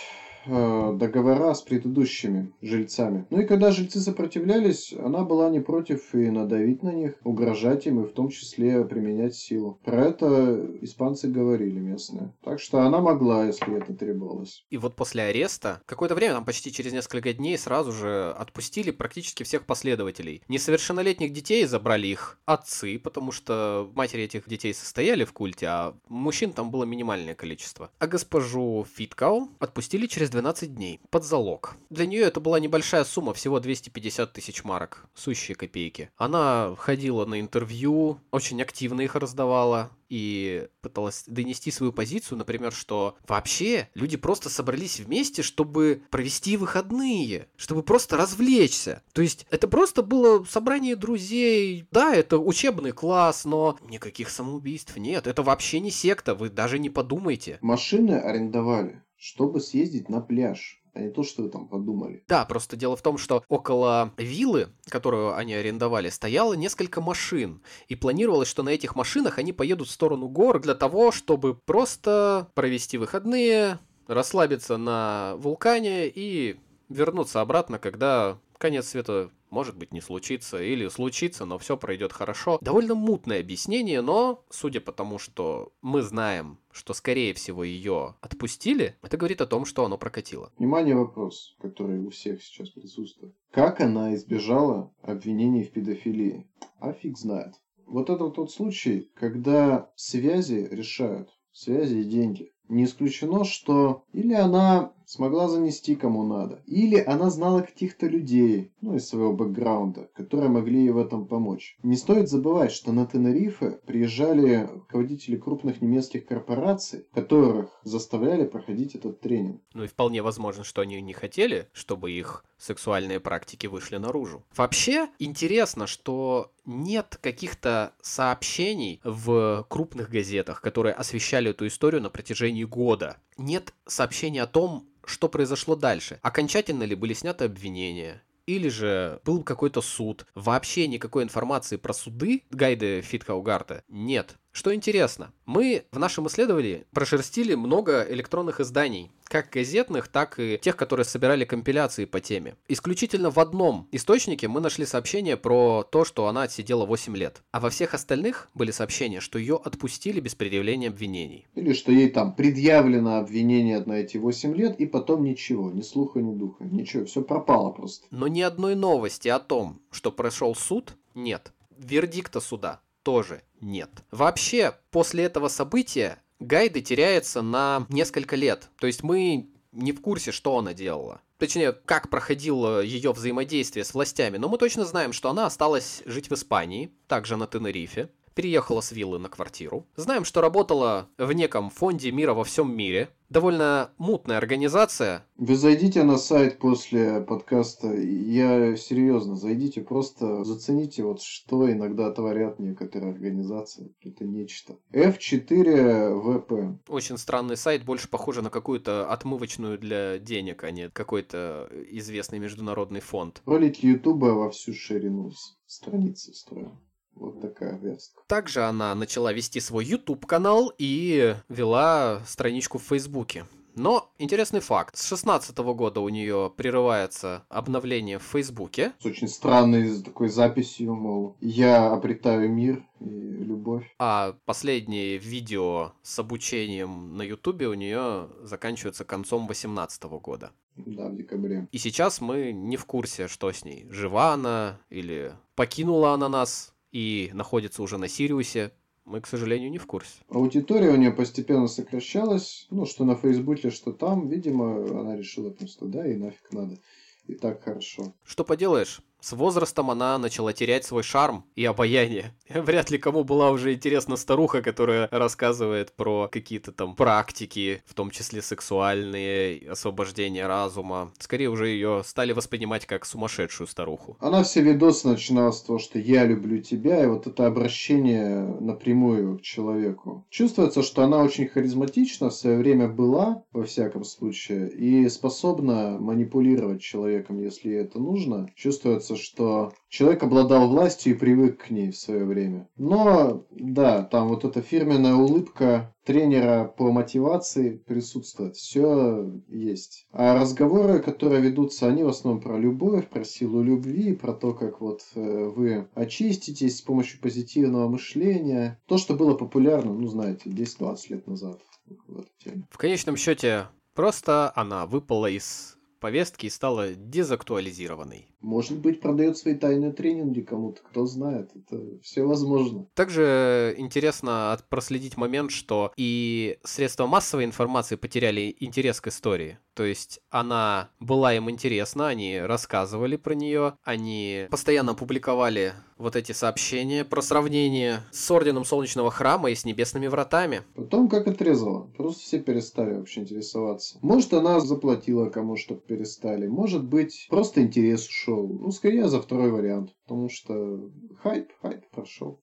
договора с предыдущими жильцами. Ну и когда жильцы сопротивлялись, она была не против и надавить на них, угрожать им и в том числе применять силу. Про это испанцы говорили местные. Так что она могла, если это требовалось. И вот после ареста, какое-то время, там почти через несколько дней, сразу же отпустили практически всех последователей. Несовершеннолетних детей забрали их отцы, потому что матери этих детей состояли в культе, а мужчин там было минимальное количество. А госпожу Фиткау отпустили через 12 дней под залог. Для нее это была небольшая сумма, всего 250 тысяч марок, сущие копейки. Она ходила на интервью, очень активно их раздавала и пыталась донести свою позицию, например, что вообще люди просто собрались вместе, чтобы провести выходные, чтобы просто развлечься. То есть это просто было собрание друзей. Да, это учебный класс, но никаких самоубийств нет. Это вообще не секта, вы даже не подумайте. Машины арендовали, чтобы съездить на пляж а не то, что вы там подумали. Да, просто дело в том, что около виллы, которую они арендовали, стояло несколько машин. И планировалось, что на этих машинах они поедут в сторону гор для того, чтобы просто провести выходные, расслабиться на вулкане и вернуться обратно, когда конец света может быть не случится, или случится, но все пройдет хорошо. Довольно мутное объяснение, но судя по тому, что мы знаем, что скорее всего ее отпустили, это говорит о том, что оно прокатило. Внимание, вопрос, который у всех сейчас присутствует. Как она избежала обвинений в педофилии? А фиг знает. Вот это вот тот случай, когда связи решают. Связи и деньги. Не исключено, что или она смогла занести кому надо, или она знала каких-то людей, ну, из своего бэкграунда, которые могли ей в этом помочь. Не стоит забывать, что на Тенерифе приезжали руководители крупных немецких корпораций, которых заставляли проходить этот тренинг. Ну и вполне возможно, что они не хотели, чтобы их сексуальные практики вышли наружу. Вообще интересно, что нет каких-то сообщений в крупных газетах, которые освещали эту историю на протяжении года. Нет сообщений о том, что произошло дальше. Окончательно ли были сняты обвинения? Или же был какой-то суд. Вообще никакой информации про суды Гайды Фиткаугарта нет. Что интересно, мы в нашем исследовании прошерстили много электронных изданий, как газетных, так и тех, которые собирали компиляции по теме. Исключительно в одном источнике мы нашли сообщение про то, что она отсидела 8 лет. А во всех остальных были сообщения, что ее отпустили без предъявления обвинений. Или что ей там предъявлено обвинение на эти 8 лет, и потом ничего, ни слуха, ни духа, ничего, все пропало просто. Но ни одной новости о том, что прошел суд, нет. Вердикта суда тоже нет. Вообще, после этого события Гайды теряется на несколько лет. То есть мы не в курсе, что она делала. Точнее, как проходило ее взаимодействие с властями. Но мы точно знаем, что она осталась жить в Испании, также на Тенерифе. Переехала с виллы на квартиру. Знаем, что работала в неком фонде мира во всем мире. Довольно мутная организация. Вы зайдите на сайт после подкаста. Я серьезно, зайдите, просто зацените, вот что иногда творят некоторые организации. Это нечто. F4VP. Очень странный сайт, больше похоже на какую-то отмывочную для денег, а не какой-то известный международный фонд. Ролики Ютуба во всю ширину страницы строим. Вот такая верстка. Также она начала вести свой YouTube канал и вела страничку в Фейсбуке. Но интересный факт. С 16 года у нее прерывается обновление в Фейсбуке. С очень странной такой записью, мол, я обретаю мир и любовь. А последние видео с обучением на Ютубе у нее заканчиваются концом 18 года. Да, в декабре. И сейчас мы не в курсе, что с ней. Жива она или покинула она нас и находится уже на Сириусе, мы, к сожалению, не в курсе. Аудитория у нее постепенно сокращалась, ну, что на Фейсбуке, что там. Видимо, она решила просто, да, и нафиг надо. И так хорошо. Что поделаешь, С возрастом она начала терять свой шарм и обаяние. Вряд ли кому была уже интересна старуха, которая рассказывает про какие-то там практики, в том числе сексуальные, освобождение разума. Скорее уже ее стали воспринимать как сумасшедшую старуху. Она все видосы начинала с того, что я люблю тебя, и вот это обращение напрямую к человеку. Чувствуется, что она очень харизматична, в свое время была, во всяком случае, и способна манипулировать человеком, если это нужно. Чувствуется, что человек обладал властью и привык к ней в свое время. Но, да, там вот эта фирменная улыбка тренера по мотивации присутствует. Все есть. А разговоры, которые ведутся, они в основном про любовь, про силу любви, про то, как вот э, вы очиститесь с помощью позитивного мышления. То, что было популярно, ну, знаете, 10-20 лет назад в. В конечном счете, просто она выпала из повестки и стала дезактуализированной. Может быть, продает свои тайные тренинги кому-то, кто знает. Это все возможно. Также интересно проследить момент, что и средства массовой информации потеряли интерес к истории. То есть она была им интересна, они рассказывали про нее, они постоянно публиковали вот эти сообщения про сравнение с Орденом Солнечного Храма и с Небесными Вратами. Потом как отрезало. Просто все перестали вообще интересоваться. Может, она заплатила кому, чтобы перестали. Может быть, просто интерес ушел. Ну, скорее за второй вариант. Потому что хайп, хайп прошел.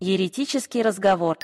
Еретический разговор.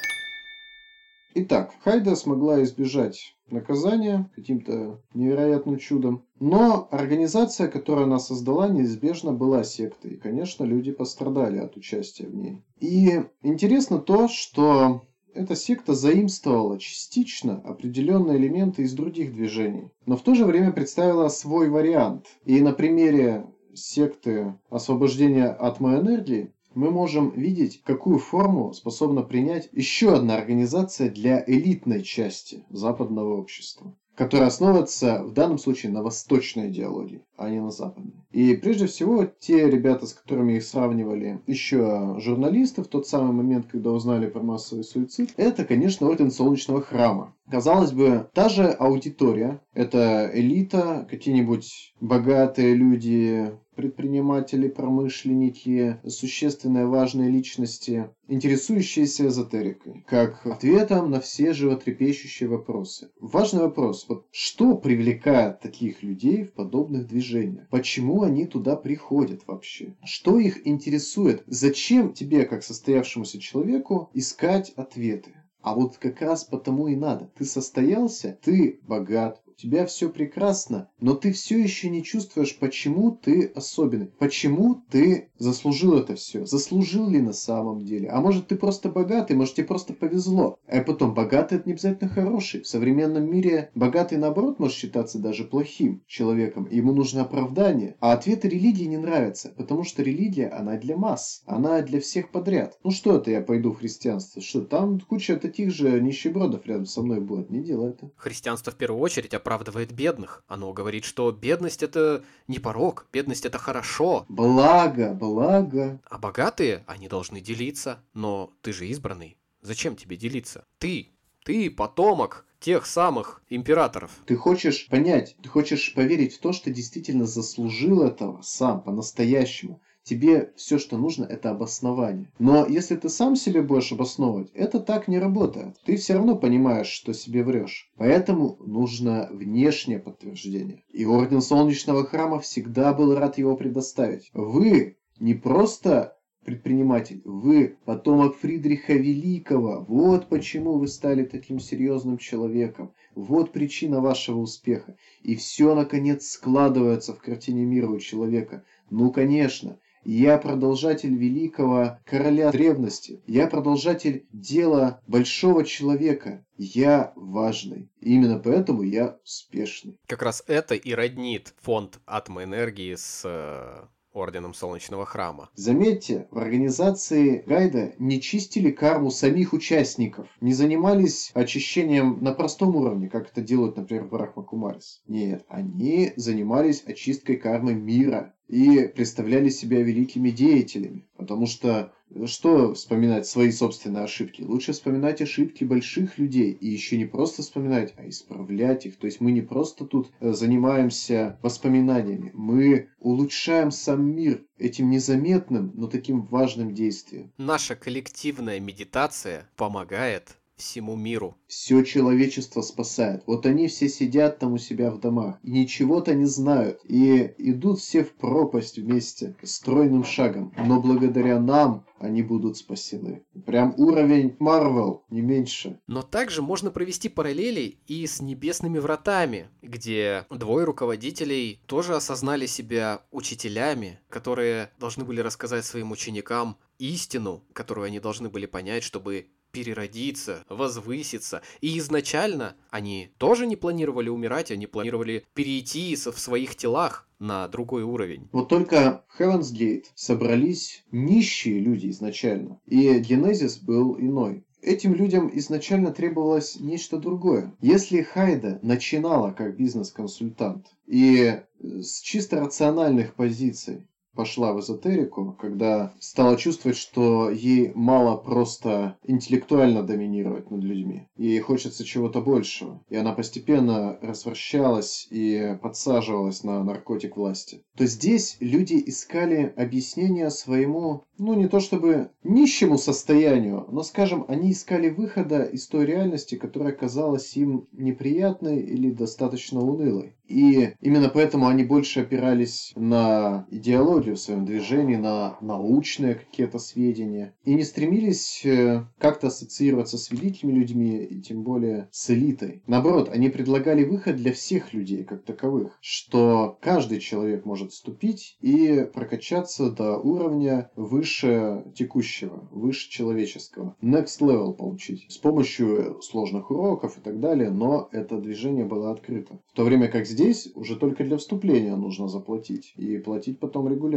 Итак, Хайда смогла избежать наказания каким-то невероятным чудом. Но организация, которую она создала, неизбежно была сектой. И, конечно, люди пострадали от участия в ней. И интересно то, что эта секта заимствовала частично определенные элементы из других движений, но в то же время представила свой вариант. И на примере секты освобождения атомной энергии мы можем видеть, какую форму способна принять еще одна организация для элитной части западного общества которая основывается в данном случае на восточной идеологии, а не на западной. И прежде всего, те ребята, с которыми их сравнивали еще журналисты в тот самый момент, когда узнали про массовый суицид, это, конечно, Орден Солнечного Храма. Казалось бы, та же аудитория, это элита, какие-нибудь богатые люди, предприниматели, промышленники, существенно важные личности, интересующиеся эзотерикой, как ответом на все животрепещущие вопросы. Важный вопрос, вот что привлекает таких людей в подобных движениях? Почему они туда приходят вообще? Что их интересует? Зачем тебе, как состоявшемуся человеку, искать ответы? А вот как раз потому и надо. Ты состоялся, ты богат, тебя все прекрасно, но ты все еще не чувствуешь, почему ты особенный, почему ты заслужил это все, заслужил ли на самом деле. А может ты просто богатый, может тебе просто повезло. А потом, богатый это не обязательно хороший. В современном мире богатый наоборот может считаться даже плохим человеком, ему нужно оправдание. А ответы религии не нравятся, потому что религия, она для масс, она для всех подряд. Ну что это я пойду в христианство? Что там куча таких же нищебродов рядом со мной будет, не делай это. Христианство в первую очередь оправдывает бедных. Оно говорит, что бедность это не порог, бедность это хорошо. Благо, благо. А богатые, они должны делиться. Но ты же избранный. Зачем тебе делиться? Ты, ты потомок тех самых императоров. Ты хочешь понять, ты хочешь поверить в то, что действительно заслужил этого сам, по-настоящему. Тебе все, что нужно, это обоснование. Но если ты сам себе будешь обосновывать, это так не работает. Ты все равно понимаешь, что себе врешь. Поэтому нужно внешнее подтверждение. И Орден Солнечного Храма всегда был рад его предоставить. Вы не просто предприниматель, вы потомок Фридриха Великого. Вот почему вы стали таким серьезным человеком. Вот причина вашего успеха. И все, наконец, складывается в картине мира у человека. Ну, конечно, я продолжатель великого короля древности. Я продолжатель дела большого человека. Я важный. именно поэтому я успешный. Как раз это и роднит фонд атомной энергии с э, Орденом Солнечного Храма. Заметьте, в организации Гайда не чистили карму самих участников, не занимались очищением на простом уровне, как это делают, например, в Брахма Кумарис. Нет, они занимались очисткой кармы мира. И представляли себя великими деятелями. Потому что что вспоминать свои собственные ошибки? Лучше вспоминать ошибки больших людей. И еще не просто вспоминать, а исправлять их. То есть мы не просто тут э, занимаемся воспоминаниями. Мы улучшаем сам мир этим незаметным, но таким важным действием. Наша коллективная медитация помогает всему миру. Все человечество спасает. Вот они все сидят там у себя в домах и ничего-то не знают. И идут все в пропасть вместе, стройным шагом. Но благодаря нам они будут спасены. Прям уровень Марвел, не меньше. Но также можно провести параллели и с небесными вратами, где двое руководителей тоже осознали себя учителями, которые должны были рассказать своим ученикам истину, которую они должны были понять, чтобы переродиться, возвыситься. И изначально они тоже не планировали умирать, они планировали перейти в своих телах на другой уровень. Вот только в Heaven's собрались нищие люди изначально, и генезис был иной. Этим людям изначально требовалось нечто другое. Если Хайда начинала как бизнес-консультант и с чисто рациональных позиций пошла в эзотерику, когда стала чувствовать, что ей мало просто интеллектуально доминировать над людьми. Ей хочется чего-то большего. И она постепенно развращалась и подсаживалась на наркотик власти. То здесь люди искали объяснение своему, ну не то чтобы нищему состоянию, но, скажем, они искали выхода из той реальности, которая казалась им неприятной или достаточно унылой. И именно поэтому они больше опирались на идеологию в своем движении, на научные какие-то сведения. И не стремились э, как-то ассоциироваться с великими людьми, и тем более с элитой. Наоборот, они предлагали выход для всех людей как таковых, что каждый человек может вступить и прокачаться до уровня выше текущего, выше человеческого. Next level получить. С помощью сложных уроков и так далее, но это движение было открыто. В то время как Здесь уже только для вступления нужно заплатить. И платить потом регулярно.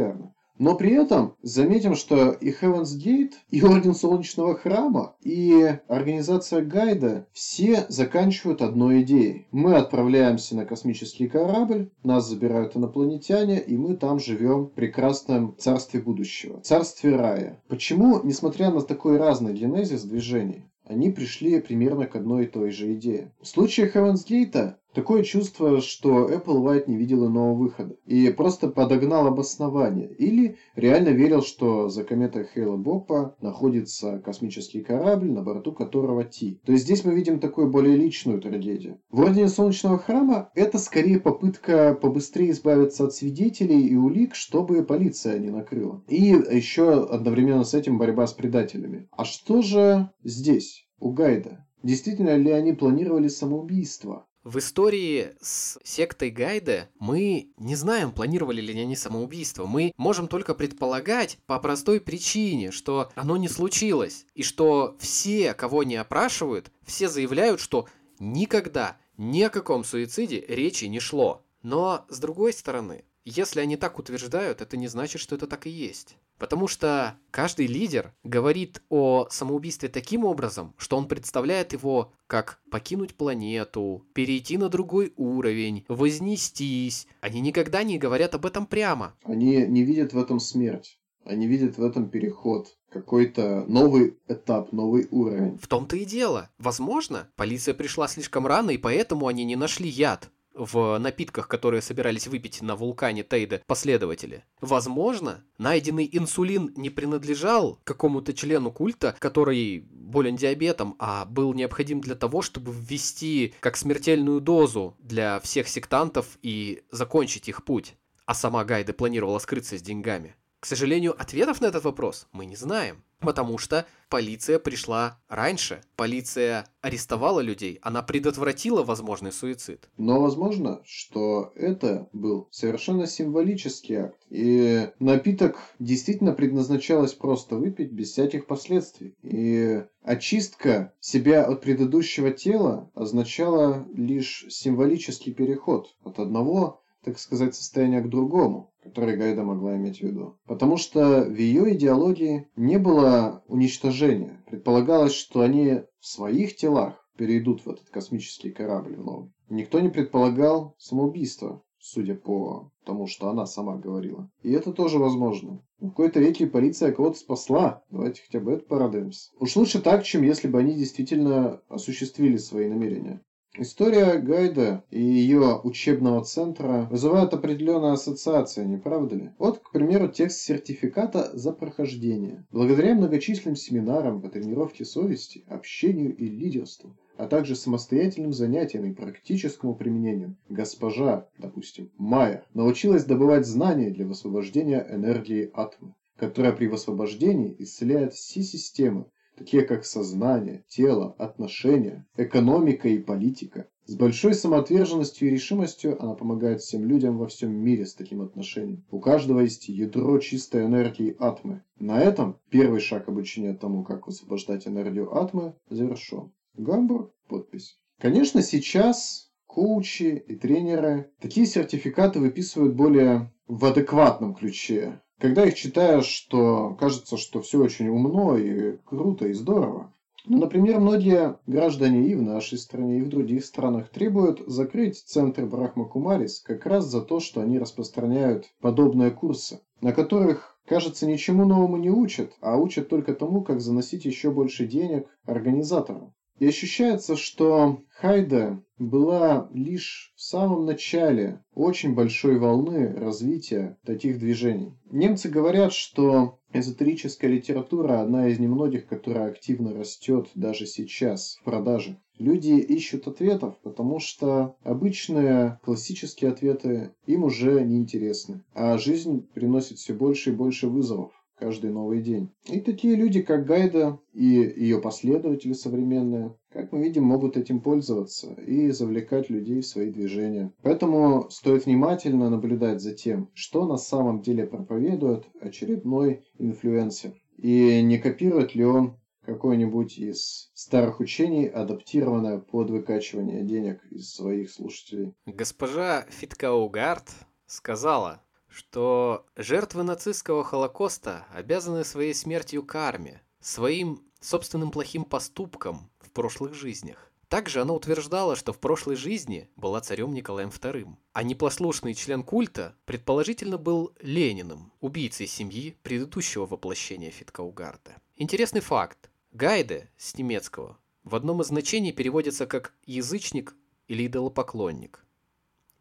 Но при этом заметим, что и Heaven's Gate, и Орден Солнечного Храма, и организация Гайда все заканчивают одной идеей. Мы отправляемся на космический корабль, нас забирают инопланетяне, и мы там живем в прекрасном царстве будущего, царстве рая. Почему, несмотря на такой разный генезис движений, они пришли примерно к одной и той же идее. В случае Heaven's Gate Такое чувство, что Apple White не видел иного выхода и просто подогнал обоснование. Или реально верил, что за кометой Хейла Боппа находится космический корабль, на борту которого Ти. То есть здесь мы видим такую более личную трагедию. В Ордене Солнечного Храма это скорее попытка побыстрее избавиться от свидетелей и улик, чтобы полиция не накрыла. И еще одновременно с этим борьба с предателями. А что же здесь, у Гайда? Действительно ли они планировали самоубийство? В истории с сектой Гайда мы не знаем, планировали ли они самоубийство. Мы можем только предполагать по простой причине, что оно не случилось. И что все, кого не опрашивают, все заявляют, что никогда ни о каком суициде речи не шло. Но, с другой стороны, если они так утверждают, это не значит, что это так и есть. Потому что каждый лидер говорит о самоубийстве таким образом, что он представляет его как покинуть планету, перейти на другой уровень, вознестись. Они никогда не говорят об этом прямо. Они не видят в этом смерть. Они видят в этом переход, какой-то новый этап, новый уровень. В том-то и дело. Возможно, полиция пришла слишком рано, и поэтому они не нашли яд в напитках, которые собирались выпить на вулкане Тейда последователи. Возможно, найденный инсулин не принадлежал какому-то члену культа, который болен диабетом, а был необходим для того, чтобы ввести как смертельную дозу для всех сектантов и закончить их путь. А сама Гайда планировала скрыться с деньгами. К сожалению, ответов на этот вопрос мы не знаем. Потому что полиция пришла раньше. Полиция арестовала людей, она предотвратила возможный суицид. Но возможно, что это был совершенно символический акт. И напиток действительно предназначалось просто выпить без всяких последствий. И очистка себя от предыдущего тела означала лишь символический переход от одного так сказать, состояния к другому, которое Гайда могла иметь в виду. Потому что в ее идеологии не было уничтожения. Предполагалось, что они в своих телах перейдут в этот космический корабль новый. Никто не предполагал самоубийство. судя по тому, что она сама говорила. И это тоже возможно. В какой-то веке полиция кого-то спасла. Давайте хотя бы это порадуемся. Уж лучше так, чем если бы они действительно осуществили свои намерения. История Гайда и ее учебного центра вызывает определенные ассоциации, не правда ли? Вот, к примеру, текст сертификата за прохождение. Благодаря многочисленным семинарам по тренировке совести, общению и лидерству, а также самостоятельным занятиям и практическому применению, госпожа, допустим, Майер, научилась добывать знания для высвобождения энергии атома, которая при высвобождении исцеляет все системы, такие как сознание, тело, отношения, экономика и политика. С большой самоотверженностью и решимостью она помогает всем людям во всем мире с таким отношением. У каждого есть ядро чистой энергии атмы. На этом первый шаг обучения тому, как высвобождать энергию атмы, завершен. Гамбург, подпись. Конечно, сейчас коучи и тренеры такие сертификаты выписывают более в адекватном ключе. Когда их читаешь, то кажется, что все очень умно и круто и здорово. Ну, например, многие граждане и в нашей стране, и в других странах требуют закрыть центр Брахма Кумарис как раз за то, что они распространяют подобные курсы, на которых, кажется, ничему новому не учат, а учат только тому, как заносить еще больше денег организаторам. И ощущается, что Хайда была лишь в самом начале очень большой волны развития таких движений. Немцы говорят, что эзотерическая литература одна из немногих, которая активно растет даже сейчас в продаже. Люди ищут ответов, потому что обычные классические ответы им уже не интересны, а жизнь приносит все больше и больше вызовов каждый новый день. И такие люди, как Гайда и ее последователи современные, как мы видим, могут этим пользоваться и завлекать людей в свои движения. Поэтому стоит внимательно наблюдать за тем, что на самом деле проповедует очередной инфлюенсер. И не копирует ли он какое-нибудь из старых учений, адаптированное под выкачивание денег из своих слушателей. Госпожа Фиткаугард сказала, что жертвы нацистского Холокоста обязаны своей смертью карме, своим собственным плохим поступкам в прошлых жизнях. Также она утверждала, что в прошлой жизни была царем Николаем II, а непослушный член культа предположительно был Лениным, убийцей семьи предыдущего воплощения Фиткаугарда. Интересный факт. Гайде с немецкого в одном из значений переводится как «язычник» или «идолопоклонник».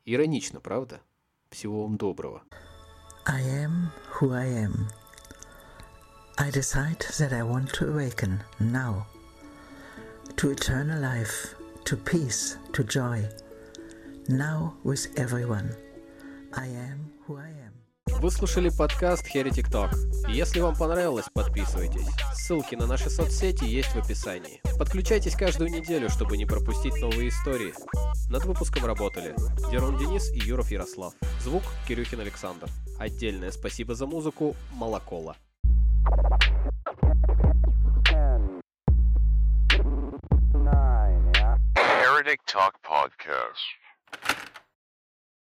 Иронично, правда? Всего вам доброго. I am who I am. I decide that I want to awaken now to eternal life, to peace, to joy. Now with everyone. I am who I am. Вы слушали подкаст Heretic Talk. Если вам понравилось, подписывайтесь. Ссылки на наши соцсети есть в описании. Подключайтесь каждую неделю, чтобы не пропустить новые истории. Над выпуском работали Дерон Денис и Юров Ярослав. Звук Кирюхин Александр. Отдельное спасибо за музыку Молокола. Heretic Talk Podcast.